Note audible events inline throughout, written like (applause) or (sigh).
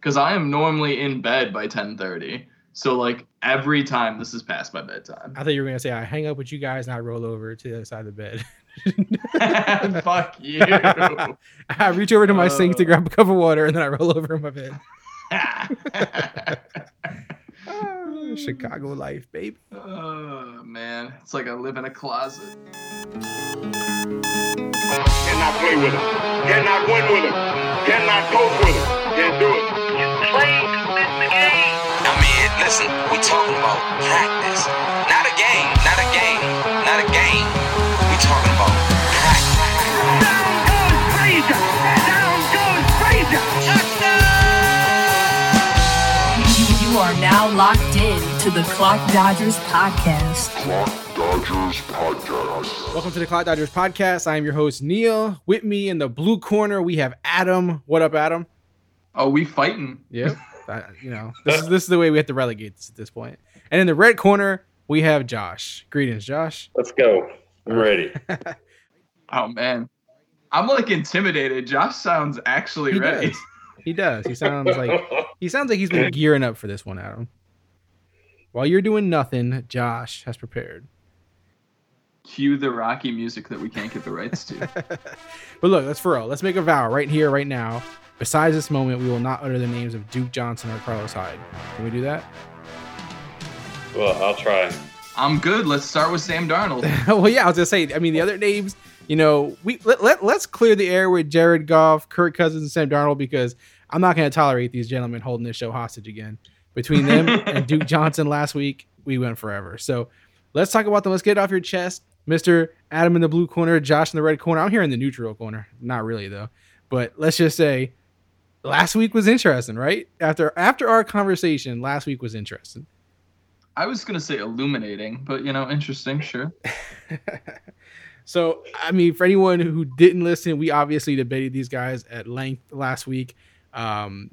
because I am normally in bed by 10:30. So like every time this is past my bedtime. I thought you were gonna say I hang up with you guys and I roll over to the other side of the bed. (laughs) Fuck you. (laughs) I reach over to my sink to Uh. grab a cup of water and then I roll over in my bed. (laughs) Chicago life, baby. oh man, it's like I live in a closet. Cannot play with him. Cannot win with him. Cannot coach with him. Can't do it. I mean, we talking about practice. Not a game, not a game, not a game. We talking about practice. You are now locked in to the Clock Dodgers podcast. Clock Dodgers Podcast. Welcome to the Clock Dodgers podcast. I am your host Neil. With me in the blue corner we have Adam. What up, Adam? Oh, we fighting. Yep. (laughs) I- you know, this is this is the way we have to relegate this at this point. And in the red corner we have Josh. Greetings, Josh. Let's go. I'm ready. (laughs) Oh man, I'm like intimidated. Josh sounds actually He ready. does. He does. He sounds like he sounds like he's been (laughs) gearing up for this one, Adam. While you're doing nothing, Josh has prepared. Cue the Rocky music that we can't get the rights to. (laughs) But look, let's for real. Let's make a vow right here, right now. Besides this moment, we will not utter the names of Duke Johnson or Carlos Hyde. Can we do that? well, I'll try. I'm good. Let's start with Sam Darnold. (laughs) well, yeah, I was gonna say. I mean, the other names, you know, we let, let let's clear the air with Jared Goff, Kirk Cousins, and Sam Darnold because I'm not gonna tolerate these gentlemen holding this show hostage again. Between them (laughs) and Duke Johnson last week, we went forever. So let's talk about them. Let's get it off your chest, Mister Adam in the blue corner, Josh in the red corner. I'm here in the neutral corner. Not really though, but let's just say. Last week was interesting, right? After after our conversation, last week was interesting. I was gonna say illuminating, but you know, interesting. Sure. (laughs) so, I mean, for anyone who didn't listen, we obviously debated these guys at length last week. Um,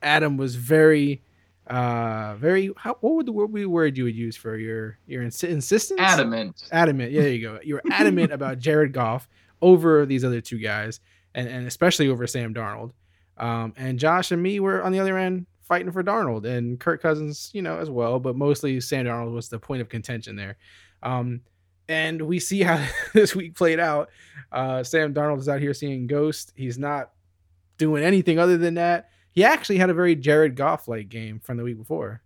Adam was very, uh, very. How, what would the word, word you would use for your your ins- insistence? Adamant. Adamant. Yeah, there you go. You're adamant about Jared Goff over these other two guys, and and especially over Sam Darnold. Um, and Josh and me were on the other end fighting for Darnold and Kirk Cousins, you know, as well, but mostly Sam Darnold was the point of contention there. Um, and we see how (laughs) this week played out. Uh, Sam Darnold is out here seeing ghosts. He's not doing anything other than that. He actually had a very Jared Goff like game from the week before,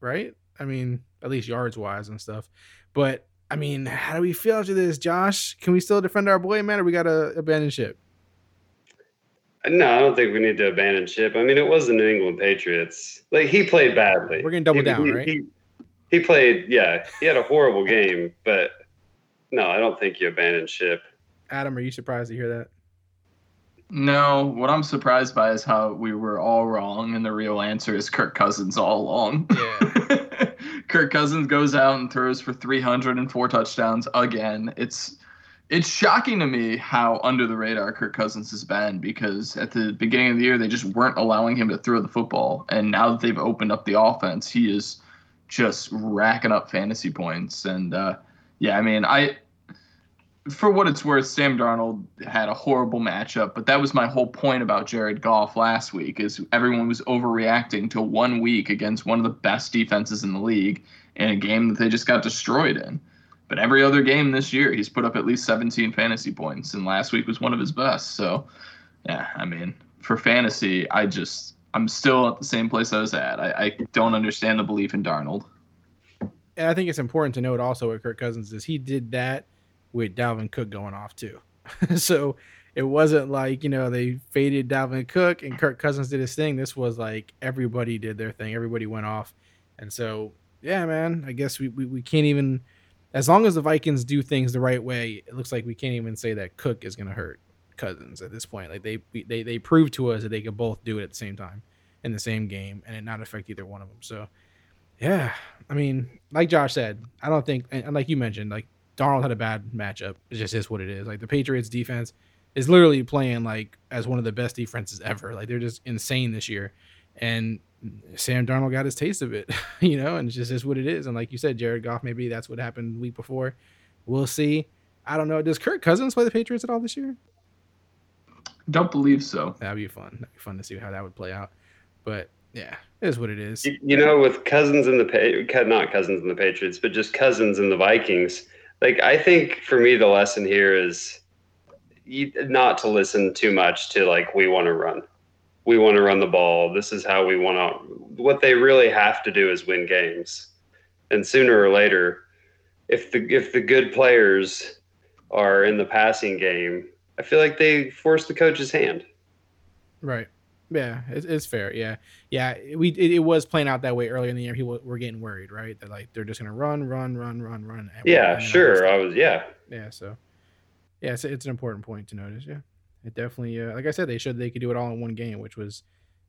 right? I mean, at least yards wise and stuff. But I mean, how do we feel after this, Josh? Can we still defend our boy, man, or we got to abandon ship? No, I don't think we need to abandon ship. I mean, it was the New England Patriots. Like he played badly. We're gonna double He- down, he- right? He, he played. Yeah, he had a horrible game, but no, I don't think you abandon ship. Adam, are you surprised to hear that? No, what I'm surprised by is how we were all wrong, and the real answer is Kirk Cousins all along. Yeah. (laughs) Kirk Cousins goes out and throws for 304 touchdowns again. It's it's shocking to me how under the radar Kirk Cousins has been because at the beginning of the year they just weren't allowing him to throw the football, and now that they've opened up the offense, he is just racking up fantasy points. And uh, yeah, I mean, I for what it's worth, Sam Darnold had a horrible matchup, but that was my whole point about Jared Goff last week is everyone was overreacting to one week against one of the best defenses in the league in a game that they just got destroyed in. But every other game this year, he's put up at least 17 fantasy points, and last week was one of his best. So, yeah, I mean, for fantasy, I just I'm still at the same place I was at. I, I don't understand the belief in Darnold. And I think it's important to note also with Kirk Cousins is he did that with Dalvin Cook going off too. (laughs) so it wasn't like, you know, they faded Dalvin Cook and Kirk Cousins did his thing. This was like everybody did their thing. Everybody went off. And so, yeah, man, I guess we, we, we can't even, as long as the Vikings do things the right way, it looks like we can't even say that Cook is going to hurt Cousins at this point. Like they, they, they proved to us that they could both do it at the same time in the same game and it not affect either one of them. So, yeah, I mean, like Josh said, I don't think, and like you mentioned, like Darnold had a bad matchup. It just is what it is. Like the Patriots defense is literally playing like as one of the best defenses ever. Like they're just insane this year, and Sam Darnold got his taste of it, (laughs) you know, and it's just is what it is. And like you said, Jared Goff, maybe that's what happened the week before. We'll see. I don't know. Does Kirk Cousins play the Patriots at all this year? Don't believe so. That'd be fun. That'd be fun to see how that would play out. But yeah, it is what it is. You, you know, with Cousins and the pa- not Cousins and the Patriots, but just Cousins and the Vikings. Like I think for me, the lesson here is you, not to listen too much to like we want to run, we want to run the ball. This is how we want to. What they really have to do is win games, and sooner or later, if the if the good players are in the passing game, I feel like they force the coach's hand. Right. Yeah, it's, it's fair. Yeah, yeah. We it, it, was playing out that way earlier in the year. People were getting worried, right? That like they're just gonna run, run, run, run, run. Yeah, sure. I was. Yeah. Yeah. So, yeah, it's, it's an important point to notice. Yeah, it definitely. Uh, like I said, they showed they could do it all in one game, which was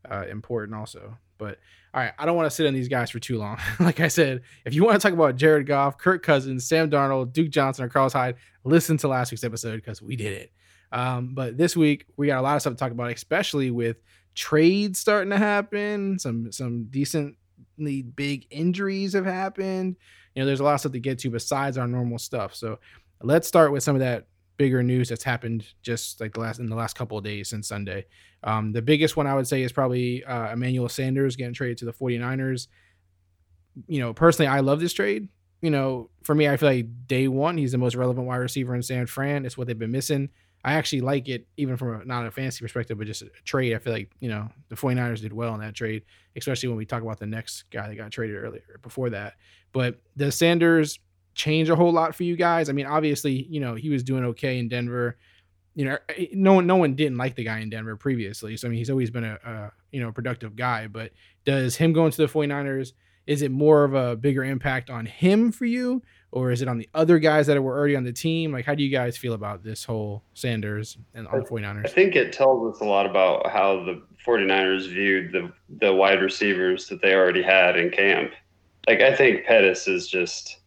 uh, important also. But all right, I don't want to sit on these guys for too long. (laughs) like I said, if you want to talk about Jared Goff, Kirk Cousins, Sam Darnold, Duke Johnson, or Carlos Hyde, listen to last week's episode because we did it. Um, but this week we got a lot of stuff to talk about, especially with trades starting to happen. Some some decently big injuries have happened. You know, there's a lot of stuff to get to besides our normal stuff. So let's start with some of that bigger news that's happened just like the last in the last couple of days since Sunday. Um, the biggest one I would say is probably uh, Emmanuel Sanders getting traded to the 49ers. You know, personally, I love this trade. You know, for me, I feel like day one, he's the most relevant wide receiver in San Fran. It's what they've been missing. I actually like it even from a, not a fantasy perspective, but just a trade. I feel like, you know, the 49ers did well in that trade, especially when we talk about the next guy that got traded earlier before that. But the Sanders change a whole lot for you guys? I mean, obviously, you know, he was doing okay in Denver. You know, eh, no one, no one didn't like the guy in Denver previously. So, I mean, he's always been a, a you know, productive guy. But does him going to the 49ers, is it more of a bigger impact on him for you? or is it on the other guys that were already on the team? Like, how do you guys feel about this whole Sanders and on the 49ers? I think it tells us a lot about how the 49ers viewed the, the wide receivers that they already had in camp. Like, I think Pettis is just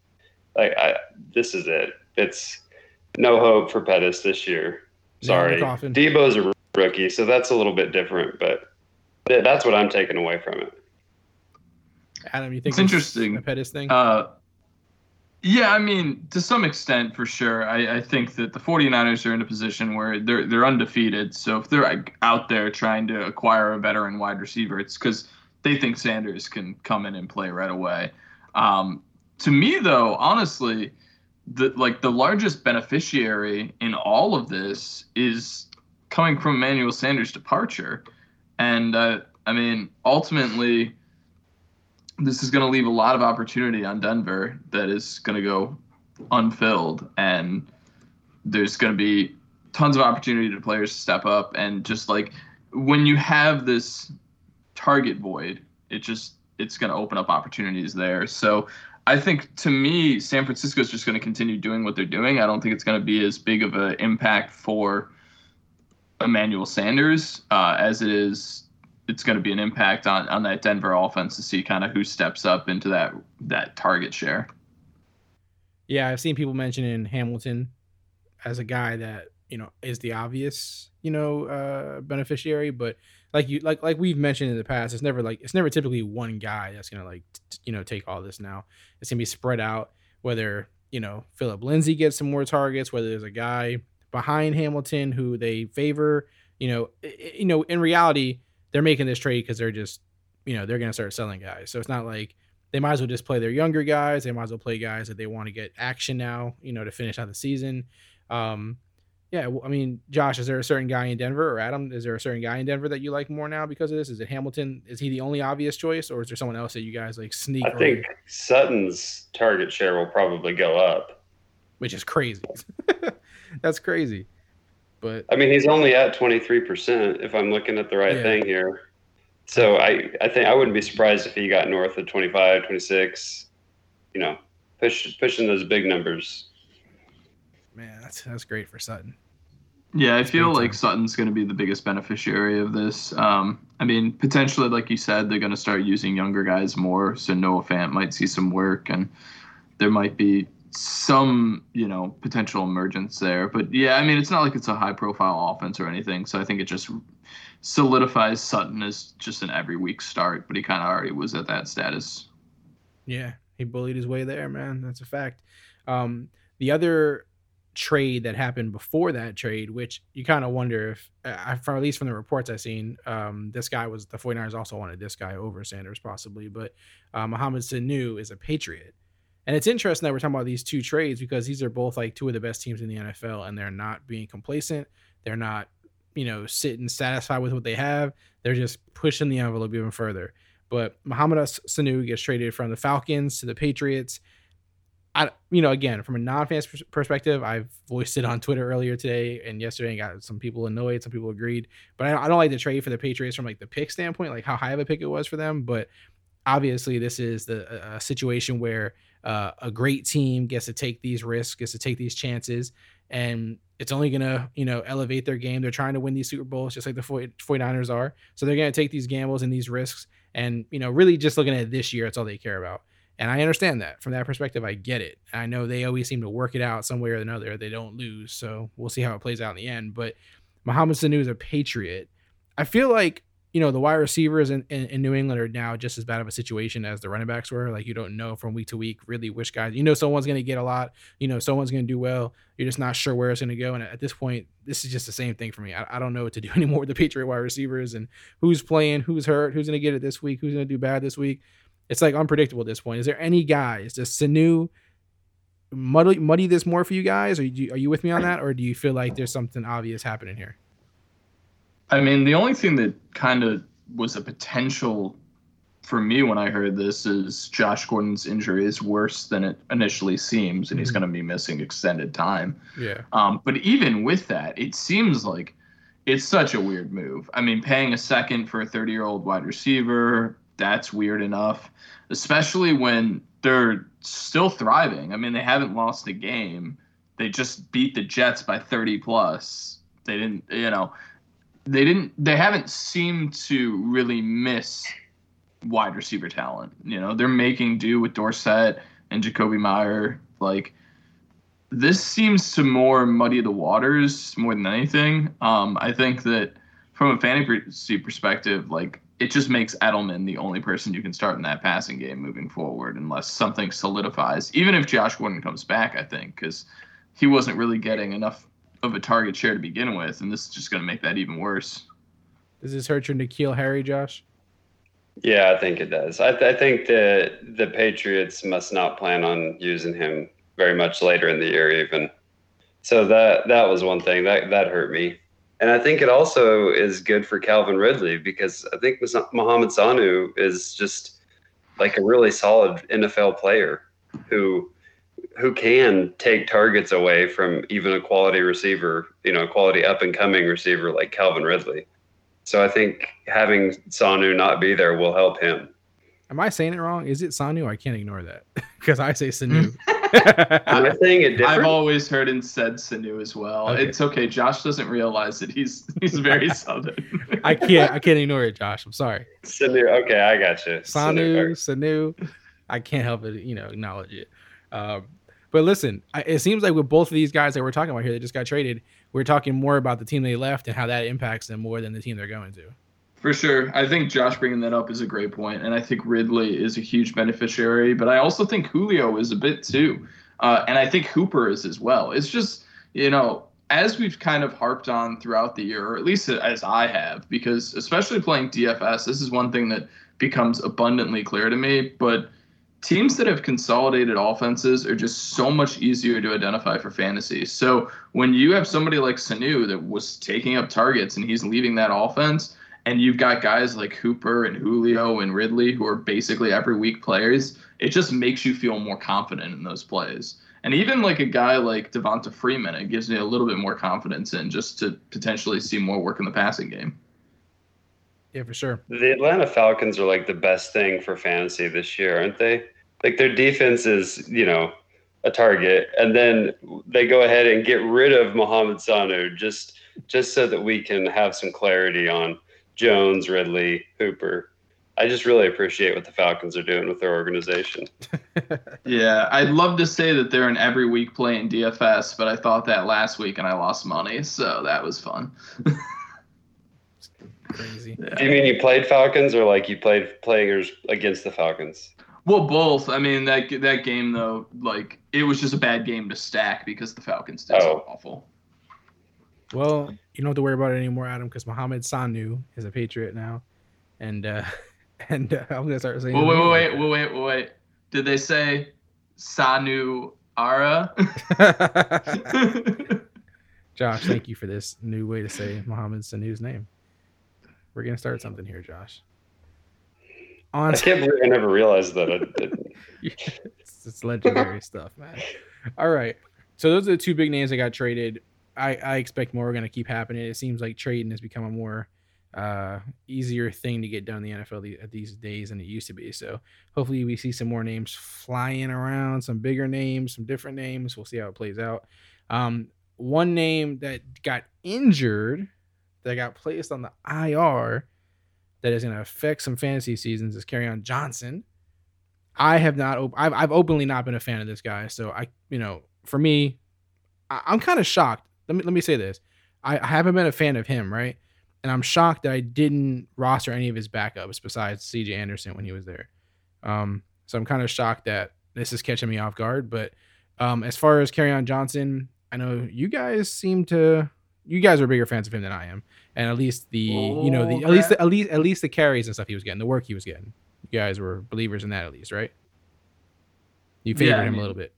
like, I, this is it. It's no hope for Pettis this year. Sorry. Deebo's a rookie, so that's a little bit different, but that's what I'm taking away from it. Adam, you think it's, it's interesting? A Pettis thing? Uh, yeah, I mean, to some extent, for sure. I, I, think that the 49ers are in a position where they're they're undefeated. So if they're out there trying to acquire a veteran wide receiver, it's because they think Sanders can come in and play right away. Um, to me, though, honestly, the like the largest beneficiary in all of this is coming from Emmanuel Sanders' departure, and uh, I mean, ultimately this is going to leave a lot of opportunity on Denver that is going to go unfilled, and there's going to be tons of opportunity to players to step up. And just like when you have this target void, it just it's going to open up opportunities there. So I think to me, San Francisco is just going to continue doing what they're doing. I don't think it's going to be as big of an impact for Emmanuel Sanders uh, as it is it's going to be an impact on on that Denver offense to see kind of who steps up into that that target share. Yeah, I've seen people mentioning Hamilton as a guy that you know is the obvious you know uh, beneficiary, but like you like like we've mentioned in the past, it's never like it's never typically one guy that's gonna like t- you know take all this. Now it's gonna be spread out. Whether you know Phillip Lindsay gets some more targets, whether there's a guy behind Hamilton who they favor. You know, you know, in reality, they're making this trade because they're just, you know, they're to start selling guys. So it's not like they might as well just play their younger guys. They might as well play guys that they want to get action now, you know, to finish out the season. Um, yeah, I mean, Josh, is there a certain guy in Denver or Adam? Is there a certain guy in Denver that you like more now because of this? Is it Hamilton? Is he the only obvious choice, or is there someone else that you guys like sneak? I think Sutton's target share will probably go up, which is crazy. (laughs) That's crazy. But I mean, he's only at 23% if I'm looking at the right yeah. thing here. So I, I think I wouldn't be surprised if he got north of 25, 26, you know, push, pushing those big numbers. Man, that's, that's great for Sutton. Yeah, I feel like Sutton's going to be the biggest beneficiary of this. Um, I mean, potentially, like you said, they're going to start using younger guys more. So Noah Fant might see some work, and there might be some you know potential emergence there but yeah i mean it's not like it's a high profile offense or anything so i think it just solidifies sutton as just an every week start but he kind of already was at that status yeah he bullied his way there man that's a fact um, the other trade that happened before that trade, which you kind of wonder if, uh, from at least from the reports I've seen, um, this guy was the 49ers also wanted this guy over Sanders possibly, but uh, Mohamed Sanu is a Patriot. And it's interesting that we're talking about these two trades because these are both like two of the best teams in the NFL and they're not being complacent. They're not, you know, sitting satisfied with what they have. They're just pushing the envelope even further. But Mohamed Sanu gets traded from the Falcons to the Patriots. I, you know, again, from a non-fan perspective, I've voiced it on Twitter earlier today and yesterday, and got some people annoyed, some people agreed. But I, I don't like the trade for the Patriots from like the pick standpoint, like how high of a pick it was for them. But obviously, this is the a situation where uh, a great team gets to take these risks, gets to take these chances, and it's only gonna, you know, elevate their game. They're trying to win these Super Bowls, just like the 49ers are. So they're gonna take these gambles and these risks, and you know, really just looking at this year, it's all they care about. And I understand that from that perspective. I get it. I know they always seem to work it out some way or another. They don't lose. So we'll see how it plays out in the end. But Mohamed Sanu is a Patriot. I feel like, you know, the wide receivers in, in, in, New England are now just as bad of a situation as the running backs were. Like you don't know from week to week really which guys, you know, someone's going to get a lot, you know, someone's going to do well. You're just not sure where it's going to go. And at this point, this is just the same thing for me. I, I don't know what to do (laughs) anymore with the Patriot wide receivers and who's playing, who's hurt, who's going to get it this week, who's going to do bad this week it's like unpredictable at this point. Is there any guys? Does Sanu muddy muddy this more for you guys? Are you, are you with me on that, or do you feel like there's something obvious happening here? I mean, the only thing that kind of was a potential for me when I heard this is Josh Gordon's injury is worse than it initially seems, and mm-hmm. he's going to be missing extended time. Yeah. Um, but even with that, it seems like it's such a weird move. I mean, paying a second for a 30 year old wide receiver, that's weird enough, especially when they're still thriving. I mean, they haven't lost a game. They just beat the Jets by 30 plus. They didn't, you know, they didn't, they haven't seemed to really miss wide receiver talent. You know, they're making do with Dorsett and Jakobi Meyer. Like, this seems to more muddy the waters more than anything. Um, I think that from a fantasy perspective, like it just makes Edelman the only person you can start in that passing game moving forward unless something solidifies. Even if Josh Gordon comes back, I think, because he wasn't really getting enough of a target share to begin with, and this is just going to make that even worse. Does this hurt your N'Keal Harry, Josh? Yeah, I think it does. I, th- I think the the Patriots must not plan on using him very much later in the year, even. So that that was one thing that that hurt me. And I think it also is good for Calvin Ridley because I think Mohamed Sanu is just like a really solid NFL player who who can take targets away from even a quality receiver, you know, a quality up and coming receiver like Calvin Ridley. So I think having Sanu not be there will help him. Am I saying it wrong? Is it Sanu? I can't ignore that (laughs) because I say Sanu. (laughs) I'm (laughs) saying it different. I've always heard and said Sanu as well. Okay. It's okay. Josh doesn't realize that he's he's very (laughs) southern. I can't I can't ignore it, Josh. I'm sorry. Sanu. Okay, I got you. Sanu, Sanu. I can't help it, you know, acknowledge it. Um, but listen, I, it seems like with both of these guys that we're talking about here that just got traded, we're talking more about the team they left and how that impacts them more than the team they're going to. For sure. I think Josh bringing that up is a great point, and I think Ridley is a huge beneficiary, but I also think Julio is a bit too. Uh, and I think Hooper is as well. It's just, you know, as we've kind of harped on throughout the year, or at least as I have, because especially playing DFS, this is one thing that becomes abundantly clear to me. But teams that have consolidated offenses are just so much easier to identify for fantasy. So when you have somebody like Sanu that was taking up targets and he's leaving that offense, and you've got guys like Hooper and Julio and Ridley who are basically every week players, it just makes you feel more confident in those plays. And even like a guy like Devonta Freeman, it gives me a little bit more confidence in just to potentially see more work in the passing game. Yeah, for sure. The Atlanta Falcons are like the best thing for fantasy this year, aren't they? Like their defense is, you know, a target, and then they go ahead and get rid of Mohamed Sanu just just so that we can have some clarity on Jones, Ridley, Hooper. I just really appreciate what the Falcons are doing with their organization. (laughs) yeah, I'd love to say that they're an every week play in DFS, but I thought that last week and I lost money, so that was fun. Crazy. Yeah. Do you mean you played Falcons or like you played players against the Falcons? Well, both. I mean that that game though, like it was just a bad game to stack because the Falcons did so Oh. awful. Well, you don't have to worry about it anymore, Adam, because Mohamed Sanu is a Patriot now, and uh, (laughs) and uh, I'm gonna start saying. Wait, wait, wait, like wait, wait, wait, wait. Did they say Sanu Ara? (laughs) Josh, thank you for this new way to say Mohamed Sanu's name. We're gonna start something here, Josh. On I can't believe I never realized that. I it's, (laughs) it's legendary stuff, man. All right. So those are the two big names that got traded. I, I expect more are going to keep happening. It seems like trading has become a more uh, easier thing to get done in the NFL these days than it used to be. So hopefully we see some more names flying around, some bigger names, some different names. We'll see how it plays out. Um, one name that got injured, that got placed on the IR, that is going to affect some fantasy seasons is on Johnson. I have not. Op- I've I've openly not been a fan of this guy. So I, you know, for me, I, I'm kind of shocked. Let me let me say this. I, I haven't been a fan of him, right? And I'm shocked that I didn't roster any of his backups besides C.J. Anderson when he was there. Um, so I'm kind of shocked that this is catching me off guard. But um, as far as on Johnson, I know you guys seem to. You guys are bigger fans of him than I am, and at least the you know the at least the, at least at least the carries and stuff he was getting, the work he was getting. You guys were believers in that at least, right? You favored Yeah, I him mean, a little bit.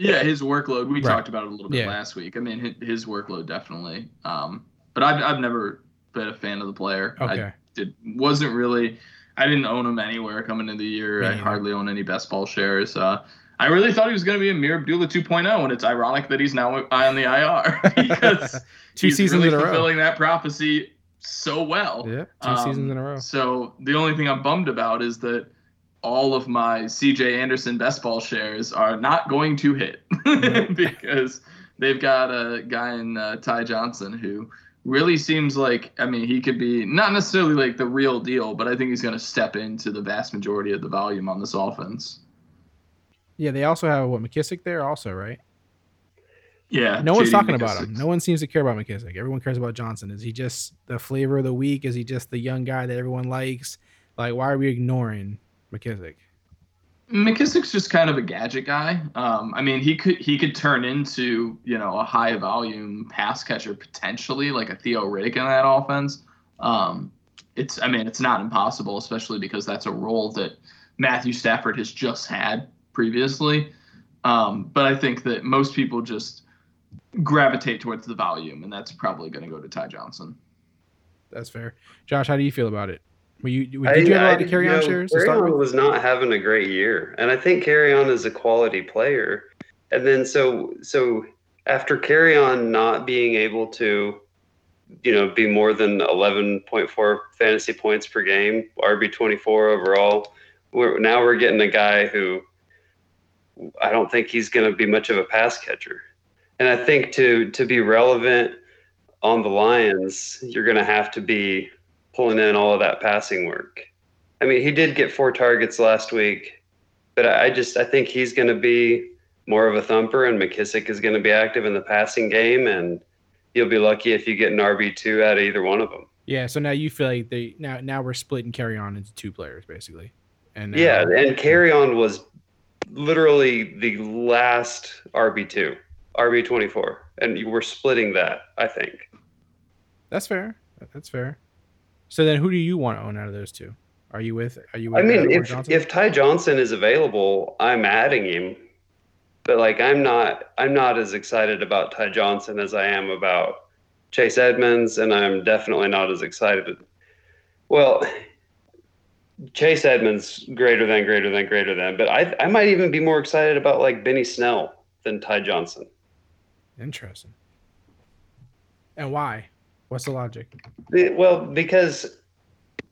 Yeah, his workload. We Right. talked about it a little bit Yeah. last week. I mean, his workload definitely. Um, but I've I've never been a fan of the player. Okay. I did wasn't really. I didn't own him anywhere coming into the year. I hardly own any best ball shares. Uh, I really thought he was going to be a Ameer Abdullah 2.0, and it's ironic that he's now on the IR (laughs) because (laughs) Two he's seasons really in a row. fulfilling that prophecy so well. Yeah, two Um, seasons in a row. So the only thing I'm bummed about is that all of my CJ Anderson best ball shares are not going to hit (laughs) because they've got a guy in uh, Ty Johnson who really seems like I mean he could be not necessarily like the real deal, but I think he's going to step into the vast majority of the volume on this offense. Yeah, they also have what McKissic there, also, right? Yeah, No one's talking about him. No one seems to care about McKissic. Everyone cares about Johnson. Is he just the flavor of the week? Is he just the young guy that everyone likes? Like, why are we ignoring McKissic? McKissic's just kind of a gadget guy. Um, I mean, he could he could turn into you know a high volume pass catcher potentially, like a Theo Riddick in that offense. Um, it's I mean it's not impossible, especially because that's a role that Matthew Stafford has just had previously. Um, but I think that most people just gravitate towards the volume, and that's probably going to go to Ty Johnson. That's fair. Josh, how do you feel about it? Were you did I- you have a I- lot of Kerryon you know, shares Kerryon was not having a great year, and I think Kerryon is a quality player. And then so so after Kerryon not being able to, you know, be more than eleven point four fantasy points per game, RB twenty four overall, we're now we're getting a guy who I don't think he's going to be much of a pass catcher. And I think to to be relevant on the Lions, you're going to have to be pulling in all of that passing work. I mean, he did get four targets last week, but I just I think he's going to be more of a thumper, and McKissic is going to be active in the passing game, and you'll be lucky if you get an RB two out of either one of them. Yeah, so now you feel like they now now we're splitting Kerryon into two players basically. And now- Yeah, and Kerryon was literally the last RB two, RB twenty four, and you were splitting that. I think. that's fair. That's fair. So then, who do you want to own out of those two? Are you with? Are you? With I mean, if Johnson? if Ty Johnson is available, I'm adding him. But like, I'm not I'm not as excited about Ty Johnson as I am about Chase Edmonds, and I'm definitely not as excited. Well, Chase Edmonds greater than greater than greater than, but I I might even be more excited about like Benny Snell than Ty Johnson. Interesting. And why? What's the logic? Well, because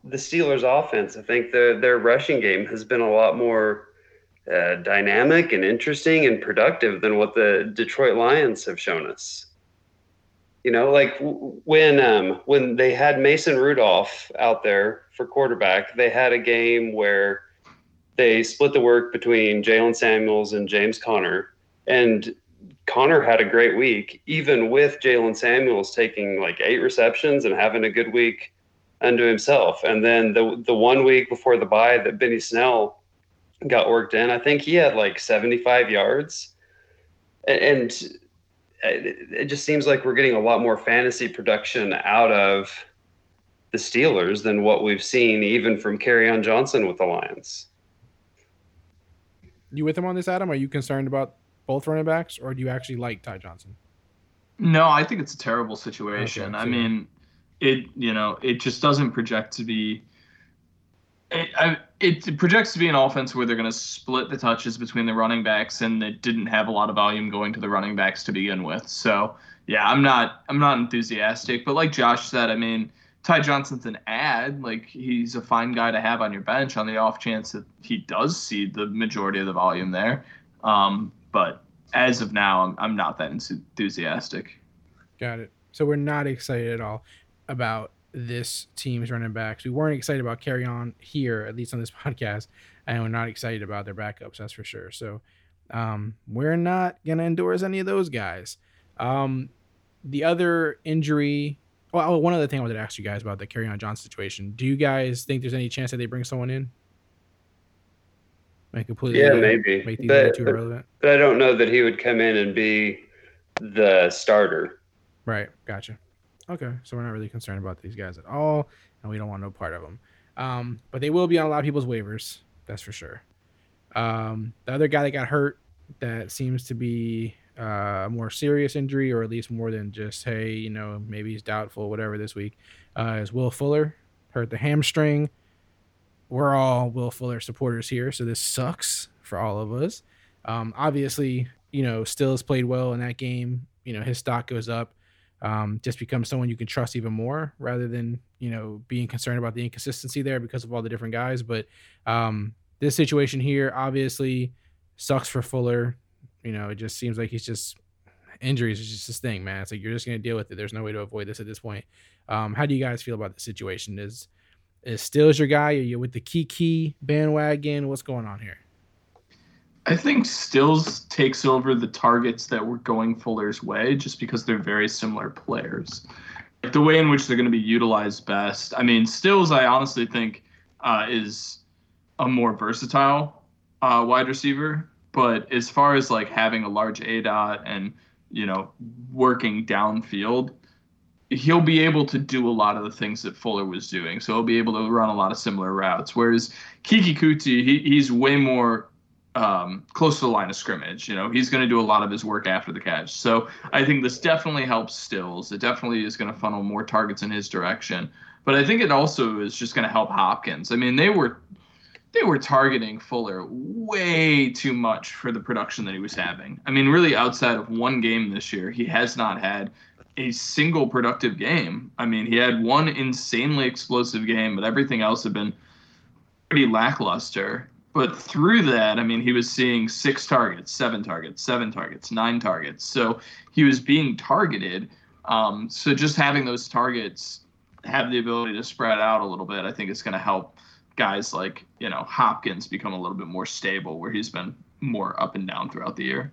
the Steelers' offense, I think their their rushing game has been a lot more uh, dynamic and interesting and productive than what the Detroit Lions have shown us. You know, like when um, when they had Mason Rudolph out there for quarterback, they had a game where they split the work between Jaylen Samuels and James Conner, and Conner had a great week, even with Jaylen Samuels taking like eight receptions and having a good week unto himself. And then the the one week before the bye that Benny Snell got worked in. I think he had like 75 yards. And uh, it it just seems like we're getting a lot more fantasy production out of the Steelers than what we've seen even from on Johnson with the Lions. You with him on this, Adam? Are you concerned about both running backs, or do you actually like Ty Johnson? No, I think it's a terrible situation. Okay, I mean, it you know it just doesn't project to be. It, I, it projects to be an offense where they're going to split the touches between the running backs, and it didn't have a lot of volume going to the running backs to begin with. So yeah, I'm not I'm not enthusiastic. But like Josh said, I mean, Ty Johnson's an ad. Like he's a fine guy to have on your bench on the off chance that he does see the majority of the volume there. Um, but as of now, I'm I'm not that enthusiastic. Got it. So we're not excited at all about this team's running backs. We weren't excited about Kerryon here, at least on this (laughs) podcast, and we're not excited about their backups. That's for sure. So um, we're not gonna endorse any of those guys. Um, the other injury. Well, one other thing I wanted to ask you guys about the Kerryon John situation. Do you guys think there's any chance that they bring someone in? Make completely Yeah, maybe. make these But- other two but- irrelevant. But I don't know that he would come in and be the starter. Right. Gotcha. Okay. So we're not really concerned about these guys at all, and we don't want no part of them. Um, but they will be on a lot of people's waivers. That's for sure. Um, the other guy that got hurt that seems to be uh, a more serious injury, or at least more than just, hey, you know, maybe he's doubtful, whatever, this week, uh, is Will Fuller. Hurt the hamstring. We're all Will Fuller supporters here, so this sucks for all of us. Um, obviously, you know, Stills played well in that game. You know, his stock goes up. Um, just becomes someone you can trust even more rather than, you know, being concerned about the inconsistency there because of all the different guys. But um, this situation here obviously sucks for Fuller. You know, it just seems like he's just injuries is just this thing, man. It's like you're just gonna deal with it. There's no way to avoid this at this point. Um, how do you guys feel about the situation? Is is Stills your guy? Are you with the Keke bandwagon? What's going on here? I think Stills takes over the targets that were going Fuller's way just because they're very similar players. Like the way in which they're going to be utilized best. I mean, Stills, I honestly think, uh, is a more versatile uh, wide receiver. But as far as like having a large A dot and you know working downfield, he'll be able to do a lot of the things that Fuller was doing. So he'll be able to run a lot of similar routes. Whereas Keke Coutee, he, he's way more um, close to the line of scrimmage. You know, he's going to do a lot of his work after the catch. So I think this definitely helps Stills. It definitely is going to funnel more targets in his direction. But I think it also is just going to help Hopkins. I mean, they were they were targeting Fuller way too much for the production that he was having. I mean, really, outside of one game this year, he has not had a single productive game. I mean, he had one insanely explosive game, but everything else had been pretty lackluster. But through that, I mean, he was seeing six targets, seven targets, seven targets, nine targets. So he was being targeted. Um, so just having those targets have the ability to spread out a little bit, I think is going to help guys like, you know, Hopkins become a little bit more stable where he's been more up and down throughout the year.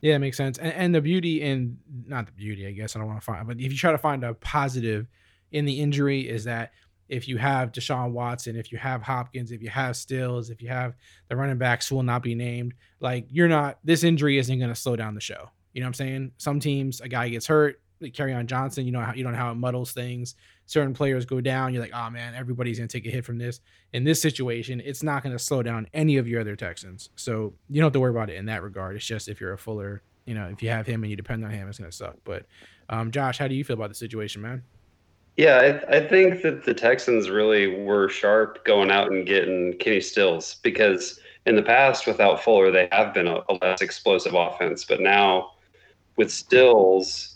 Yeah, it makes sense. And, and the beauty in not the beauty, I guess I don't want to find, but if you try to find a positive in the injury, is that if you have Deshaun Watson, if you have Hopkins, if you have Stills, if you have the running backs who will not be named, like you're not, this injury isn't going to slow down the show. You know what I'm saying? Some teams, a guy gets hurt, like Kerryon Johnson, you know how you don't know how it muddles things. Certain players go down, you're like, oh man, everybody's gonna take a hit from this. In this situation, it's not gonna slow down any of your other Texans. So you don't have to worry about it in that regard. It's just if you're a fuller, you know, if you have him and you depend on him, it's gonna suck. But um, Josh, how do you feel about the situation, man? Yeah, I, I think that the Texans really were sharp going out and getting Kenny Stills because in the past, without Fuller, they have been a, a less explosive offense. But now with Stills,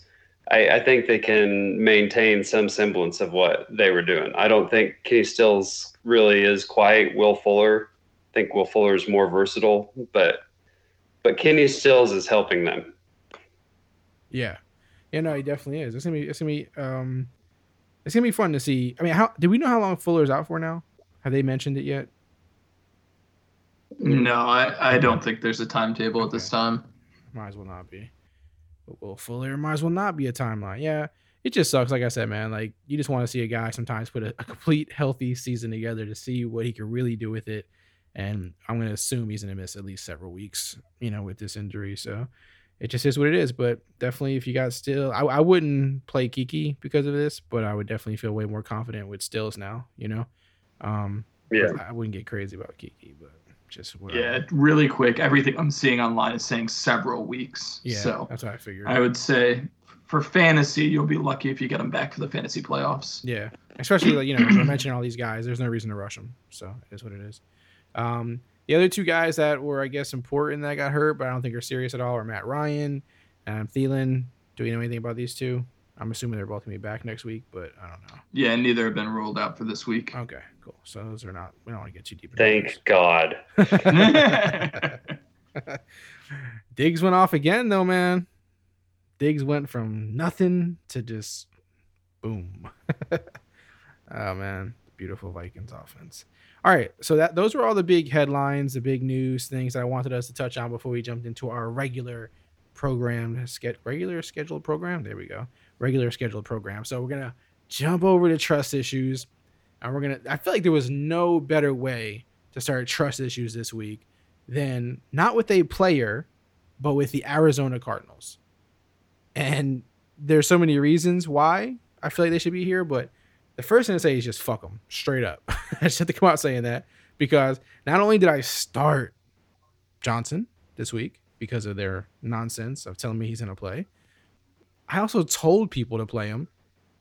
I, I think they can maintain some semblance of what they were doing. I don't think Kenny Stills really is quite Will Fuller. I think Will Fuller is more versatile, but but Kenny Stills is helping them. Yeah, yeah, no, he definitely is. It's gonna be, it's gonna be, um, it's gonna be fun to see. I mean, how do we know how long Fuller's out for now? Have they mentioned it yet? No, I, I don't think there's a timetable at this time. Might as well not be. But Will Fuller might as well not be a timeline. Yeah, it just sucks. Like I said, man, like you just want to see a guy sometimes put a, a complete healthy season together to see what he can really do with it. and I'm going to assume he's going to miss at least several weeks, you know, with this injury. So it just is what it is. But definitely, if you got still, I, I wouldn't play Keke because of this, but I would definitely feel way more confident with Stills now, you know. Um, Yeah. I wouldn't get crazy about Keke, but just what Yeah, really quick. Everything I'm seeing online is saying several weeks. yeah, So that's what I figured. I would say for fantasy, you'll be lucky if you get them back for the fantasy playoffs. Yeah, especially like you know we're mentioning all these guys. There's no reason to rush them, so it is what it is. Um, the other two guys that were I guess important that got hurt, but I don't think are serious at all, are Matt Ryan and Thielen. Do we know anything about these two? I'm assuming they're both gonna be back next week, but I don't know. Yeah, neither have been ruled out for this week. Okay, cool. So those are not. We don't want to get too deep. into Thank God. those. (laughs) (laughs) Diggs went off again though, man. Diggs went from nothing to just boom. (laughs) oh man, beautiful Vikings offense. All right, so that those were all the big headlines, the big news things that I wanted us to touch on before we jumped into our regular program, ske- regular scheduled program. There we go, regular scheduled program. So we're gonna jump over to trust issues, and we're gonna. I feel like there was no better way to start trust issues this week than not with a player, but with the Arizona Cardinals. And there's so many reasons why I feel like they should be here, but the first thing to say is just fuck them straight up. (laughs) I just have to come out saying that because not only did I start Johnson this week because of their nonsense of telling me he's gonna play, I also told people to play him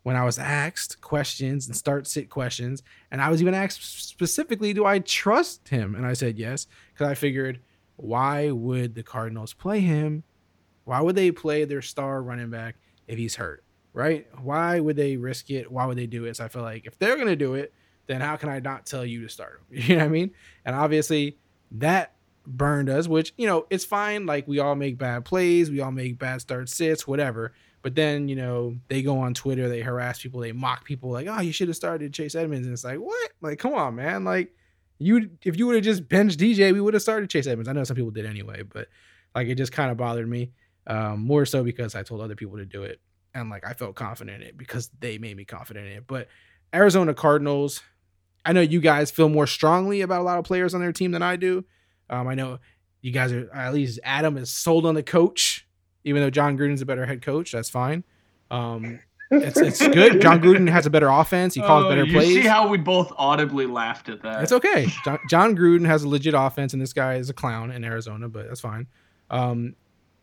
when I was asked questions and start sit questions, and I was even asked specifically, do I trust him? And I said yes, because I figured, why would the Cardinals play him? Why would they play their star running back if he's hurt? Right? Why would they risk it? Why would they do it? So I feel like if they're gonna do it, then how can I not tell you to start him? (laughs) You know what I mean? And obviously that burned us, which you know, it's fine. Like we all make bad plays, we all make bad start sits, whatever. But then, you know, they go on Twitter, they harass people, they mock people like, oh, you should have started Chase Edmonds. And it's like, what? Like, come on, man. Like, you if you would have just benched DJ, we would have started Chase Edmonds. I know some people did anyway, but like it just kind of bothered me. Um, more so because I told other people to do it. And like I felt confident in it because they made me confident in it. But Arizona Cardinals, I know you guys feel more strongly about a lot of players on their team than I do. Um, I know you guys are at least Adam is sold on the coach, even though Jon Gruden's a better head coach. That's fine. Um, it's it's good. Jon Gruden has a better offense. He calls Oh, better you plays. see how we both audibly laughed at that. It's okay. John, Jon Gruden has a legit offense, and this guy is a clown in Arizona, but that's fine. Um,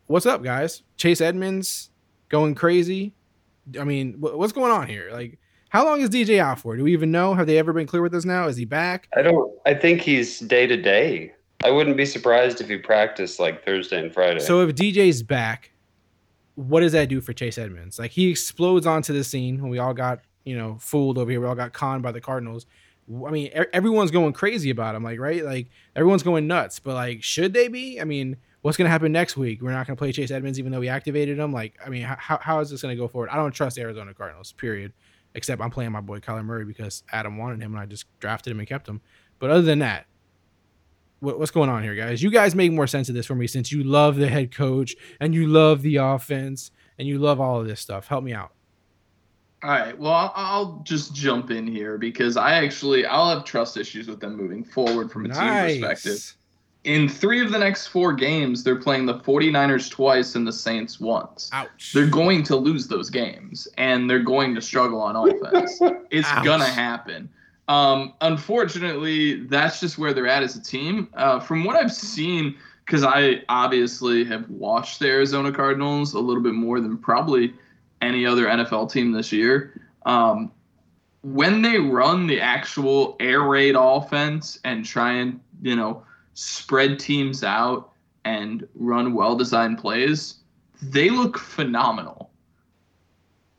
what's up, guys? Chase Edmonds going crazy. I mean, wh- what's going on here? Like, how long is DJ out for? Do we even know? Have they ever been clear with us now? Is he back? I don't. I think he's day to day. I wouldn't be surprised if he practiced like Thursday and Friday. So if DJ's back, what does that do for Chase Edmonds? Like he explodes onto the scene, we all got you know fooled over here. We all got conned by the Cardinals. I mean, everyone's going crazy about him, like right? Like everyone's going nuts. But like, should they be? I mean, what's going to happen next week? We're not going to play Chase Edmonds, even though we activated him. Like, I mean, how how is this going to go forward? I don't trust Arizona Cardinals. Period. Except I'm playing my boy Kyler Murray because Adam wanted him, and I just drafted him and kept him. But other than that, what, what's going on here, guys? You guys make more sense of this for me since you love the head coach and you love the offense and you love all of this stuff. Help me out. All right. Well, I'll- just jump in here because I actually I'll have trust issues with them moving forward from a team perspective. In three of the next four games, they're playing the 49ers twice and the Saints once. Ouch. They're going to lose those games and they're going to struggle on (laughs) offense. It's gonna happen. Um, unfortunately, that's just where they're at as a team. Uh, from what I've seen, because I obviously have watched the Arizona Cardinals a little bit more than probably any other NFL team this year. Um, when they run the actual air raid offense and try and you know spread teams out and run well designed plays, they look phenomenal.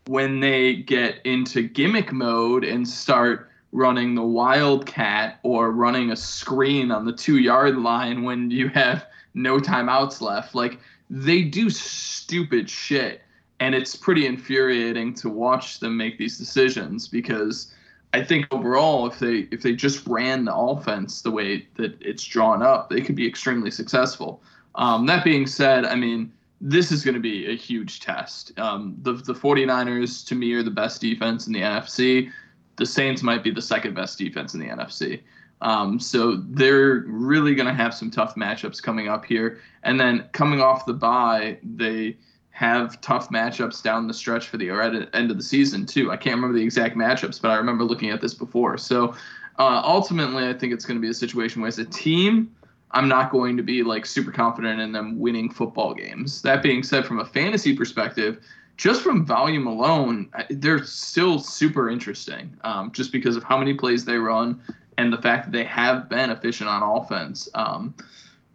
When they get into gimmick mode and start running the wildcat or running a screen on the two yard line when you have no timeouts left, like they do stupid shit. And it's pretty infuriating to watch them make these decisions because I think overall, if they if they just ran the offense the way that it's drawn up, they could be extremely successful. Um, that being said, I mean, this is going to be a huge test. Um, the the 49ers to me are the best defense in the NFC. The Saints might be the second best defense in the NFC. Um, so they're really going to have some tough matchups coming up here. And then coming off the bye, they have tough matchups down the stretch for the end of the season too. I can't remember the exact matchups, but I remember looking at this before. So uh, ultimately, I think it's going to be a situation where as a team, I'm not going to be like super confident in them winning football games. That being said, from a fantasy perspective, just from volume alone, they're still super interesting. Um, just because of how many plays they run and the fact that they have been efficient on offense. Um,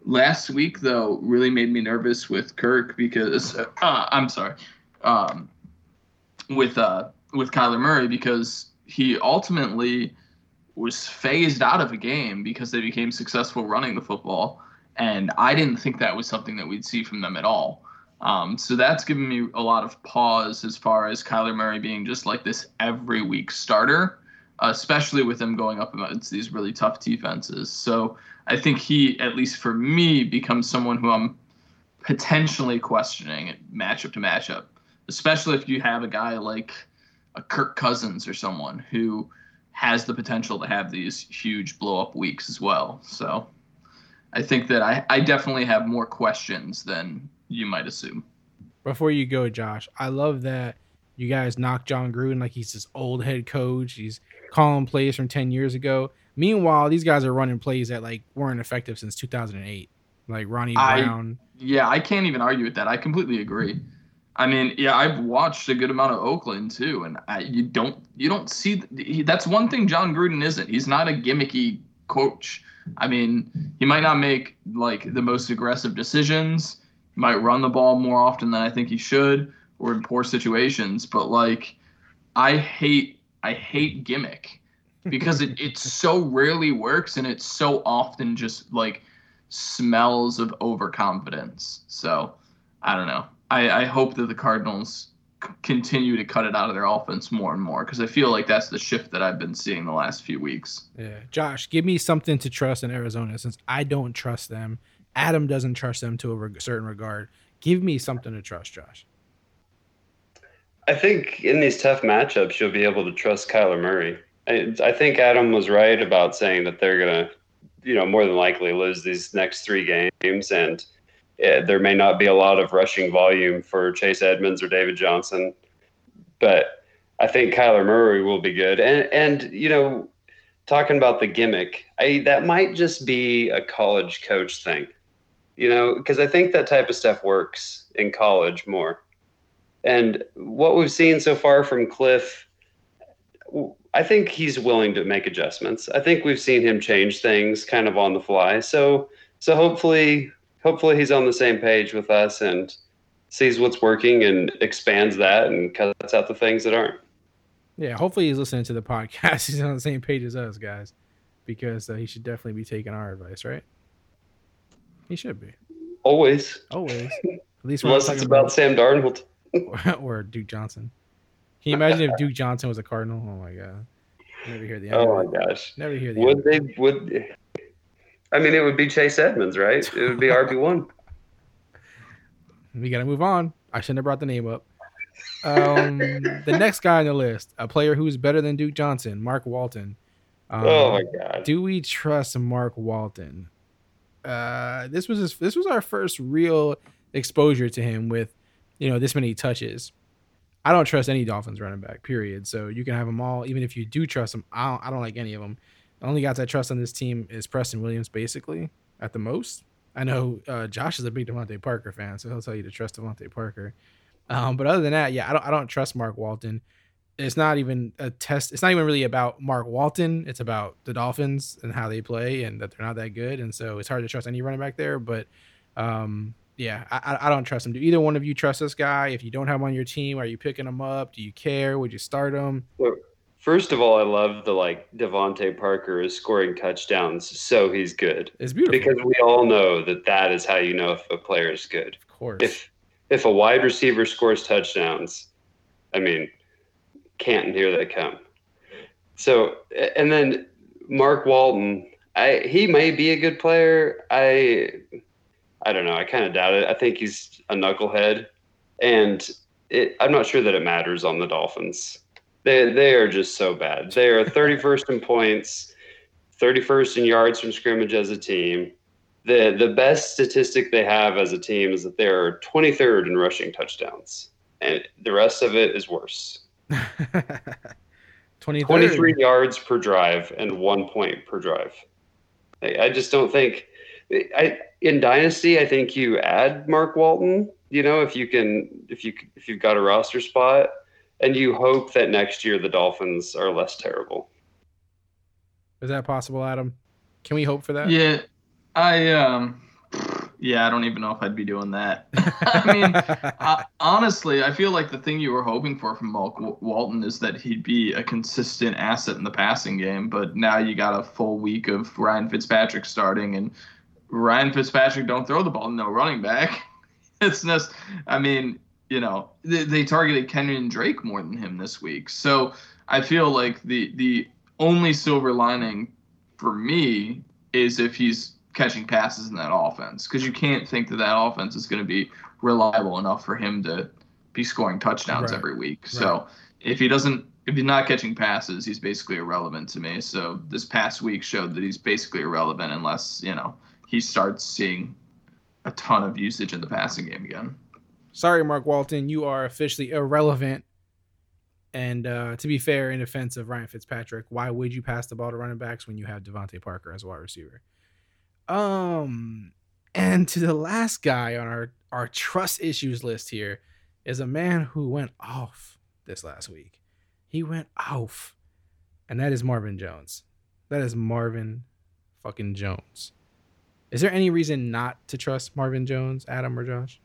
last week though really made me nervous with Kirk because uh, I'm sorry, um, with uh, with Kyler Murray because he ultimately was phased out of a game because they became successful running the football, and I didn't think that was something that we'd see from them at all. Um, so that's given me a lot of pause as far as Kyler Murray being just like this every week starter, especially with him going up against these really tough defenses. So I think he, at least for me, becomes someone who I'm potentially questioning matchup to matchup, especially if you have a guy like a Kirk Cousins or someone who has the potential to have these huge blow up weeks as well. So I think that I, I definitely have more questions than you might assume. Before you go, Josh, I love that you guys knock Jon Gruden like he's this old head coach. He's calling plays from 10 years ago. Meanwhile, these guys are running plays that like weren't effective since 2008, like Ronnie Brown. I, yeah, I can't even argue with that. I completely agree. I mean, yeah, I've watched a good amount of Oakland too, and I, you don't you don't see he, that's one thing Jon Gruden isn't. He's not a gimmicky coach. I mean, he might not make like the most aggressive decisions. Might run the ball more often than I think he should, or in poor situations. But like, I hate I hate gimmick (laughs) because it, it so rarely works and it so often just like smells of overconfidence. So I don't know. I, I hope that the Cardinals c- continue to cut it out of their offense more and more because I feel like that's the shift that I've been seeing the last few weeks. Yeah. Josh, give me something to trust in Arizona since I don't trust them. Adam doesn't trust them to a certain regard. Give me something to trust, Josh. I think in these tough matchups, you'll be able to trust Kyler Murray. I, I think Adam was right about saying that they're going to, you know, more than likely lose these next three games. And yeah, there may not be a lot of rushing volume for Chase Edmonds or David Johnson. But I think Kyler Murray will be good. And, and you know, talking about the gimmick, I, that might just be a college coach thing, you know, because I think that type of stuff works in college more. And what we've seen so far from Cliff, I think he's willing to make adjustments. I think we've seen him change things kind of on the fly. So so hopefully hopefully he's on the same page with us and sees what's working and expands that and cuts out the things that aren't. Yeah, hopefully he's listening to the (laughs) podcast. He's on the same page as us, guys, because uh, he should definitely be taking our advice, right? He should be. Always. Always. (laughs) At least unless it's about, about Sam Darnold. (laughs) or Duke Johnson. Can you imagine if Duke Johnson was a Cardinal? Oh my god! Never hear the. End oh my gosh! Never hear the. Would they? Would. I mean, it would be Chase Edmonds, right? It would be (laughs) RB one. We gotta move on. I shouldn't have brought the name up. Um, the next guy on the list, a player who's better than Duke Johnson, Mark Walton. Um, oh my god! Do we trust Mark Walton? Uh, this was his, this was our first real exposure to him with you know, this many touches. I don't trust any Dolphins running back, period. So you can have them all, even if you do trust them. I don't, I don't like any of them. The only guys I trust on this team is Preston Williams, basically, at the most. I know uh, Josh is a big DeVante Parker fan, so he'll tell you to trust DeVante Parker. Um, but other than that, yeah, I don't, I don't trust Mark Walton. It's not even a test. It's not even really about Mark Walton. It's about the Dolphins and how they play and that they're not that good. And so it's hard to trust any running back there. But um, yeah, I, I don't trust him. Do either one of you trust this guy? If you don't have him on your team, are you picking him up? Do you care? Would you start him? Well, first of all, I love the like DeVante Parker is scoring touchdowns, so he's good. It's beautiful because we all know that that is how you know if a player is good. Of course. If if a wide receiver scores touchdowns, I mean, Canton here they come. So and then Mark Walton, I he may be a good player. I I don't know. I kind of doubt it. I think he's a knucklehead, and it, I'm not sure that it matters on the Dolphins. They they are just so bad. They are 31st (laughs) in points, 31st in yards from scrimmage as a team. The the best statistic they have as a team is that they're 23rd in rushing touchdowns, and the rest of it is worse. (laughs) 23. 23 yards per drive and one point per drive. I, I just don't think. I in dynasty, I think you add Mark Walton. You know, if you can, if you if you've got a roster spot, and you hope that next year the Dolphins are less terrible. Is that possible, Adam? Can we hope for that? Yeah, I um, yeah, I don't even know if I'd be doing that. (laughs) I mean, I, honestly, I feel like the thing you were hoping for from Mark Walton is that he'd be a consistent asset in the passing game. But now you got a full week of Ryan Fitzpatrick starting, and Ryan Fitzpatrick don't throw the ball, no running back. (laughs) It's just, I mean, you know, they, they targeted Kenyan Drake more than him this week. So I feel like the the only silver lining for me is if he's catching passes in that offense because you can't think that that offense is going to be reliable enough for him to be scoring touchdowns Right. every week. So if he doesn't, if he's not catching passes, he's basically irrelevant to me. So this past week showed that he's basically irrelevant unless you know he starts seeing a ton of usage in the passing game again. Sorry, Mark Walton, you are officially irrelevant. And uh, to be fair, in defense of Ryan Fitzpatrick, why would you pass the ball to running backs when you have DeVante Parker as a wide receiver? Um, and to the last guy on our our trust issues list here is a man who went off this last week. He went off, and that is Marvin Jones. That is Marvin fucking Jones. Is there any reason not to trust Marvin Jones, Adam or Josh?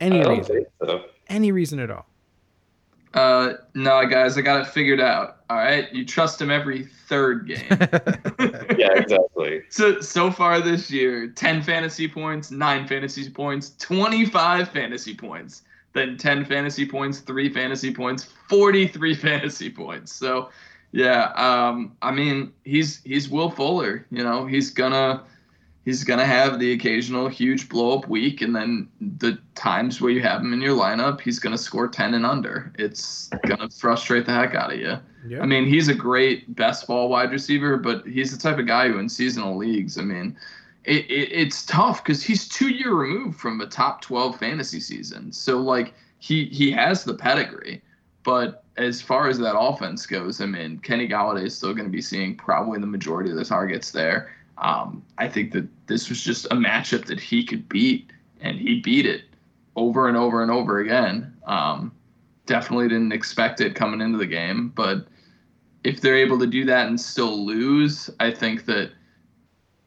Any reason? so. Any reason at all? Uh, no, guys, I got it figured out. All right, you trust him every third (laughs) game. Yeah, exactly. (laughs) So so far this year, 10 fantasy points, 9 fantasy points, 25 fantasy points, then 10 fantasy points, 3 fantasy points, 43 (laughs) fantasy points. So yeah, um I mean, he's he's Will Fuller, you know, he's gonna he's gonna have the occasional huge blow up week and then the times where you have him in your lineup, he's gonna score 10 and under. It's gonna frustrate the heck out of you. Yeah. I mean, he's a great best ball wide receiver, but he's the type of guy who in seasonal leagues, I mean, it, it, it's tough because he's two year removed from a top 12 fantasy season. So, like, he, he has the pedigree. But as far as that offense goes, I mean, Kenny Golladay is still going to be seeing probably the majority of the targets there. Um, I think that this was just a matchup that he could beat, and he beat it over and over and over again. Um, definitely didn't expect it coming into the game, but if they're able to do that and still lose, I think that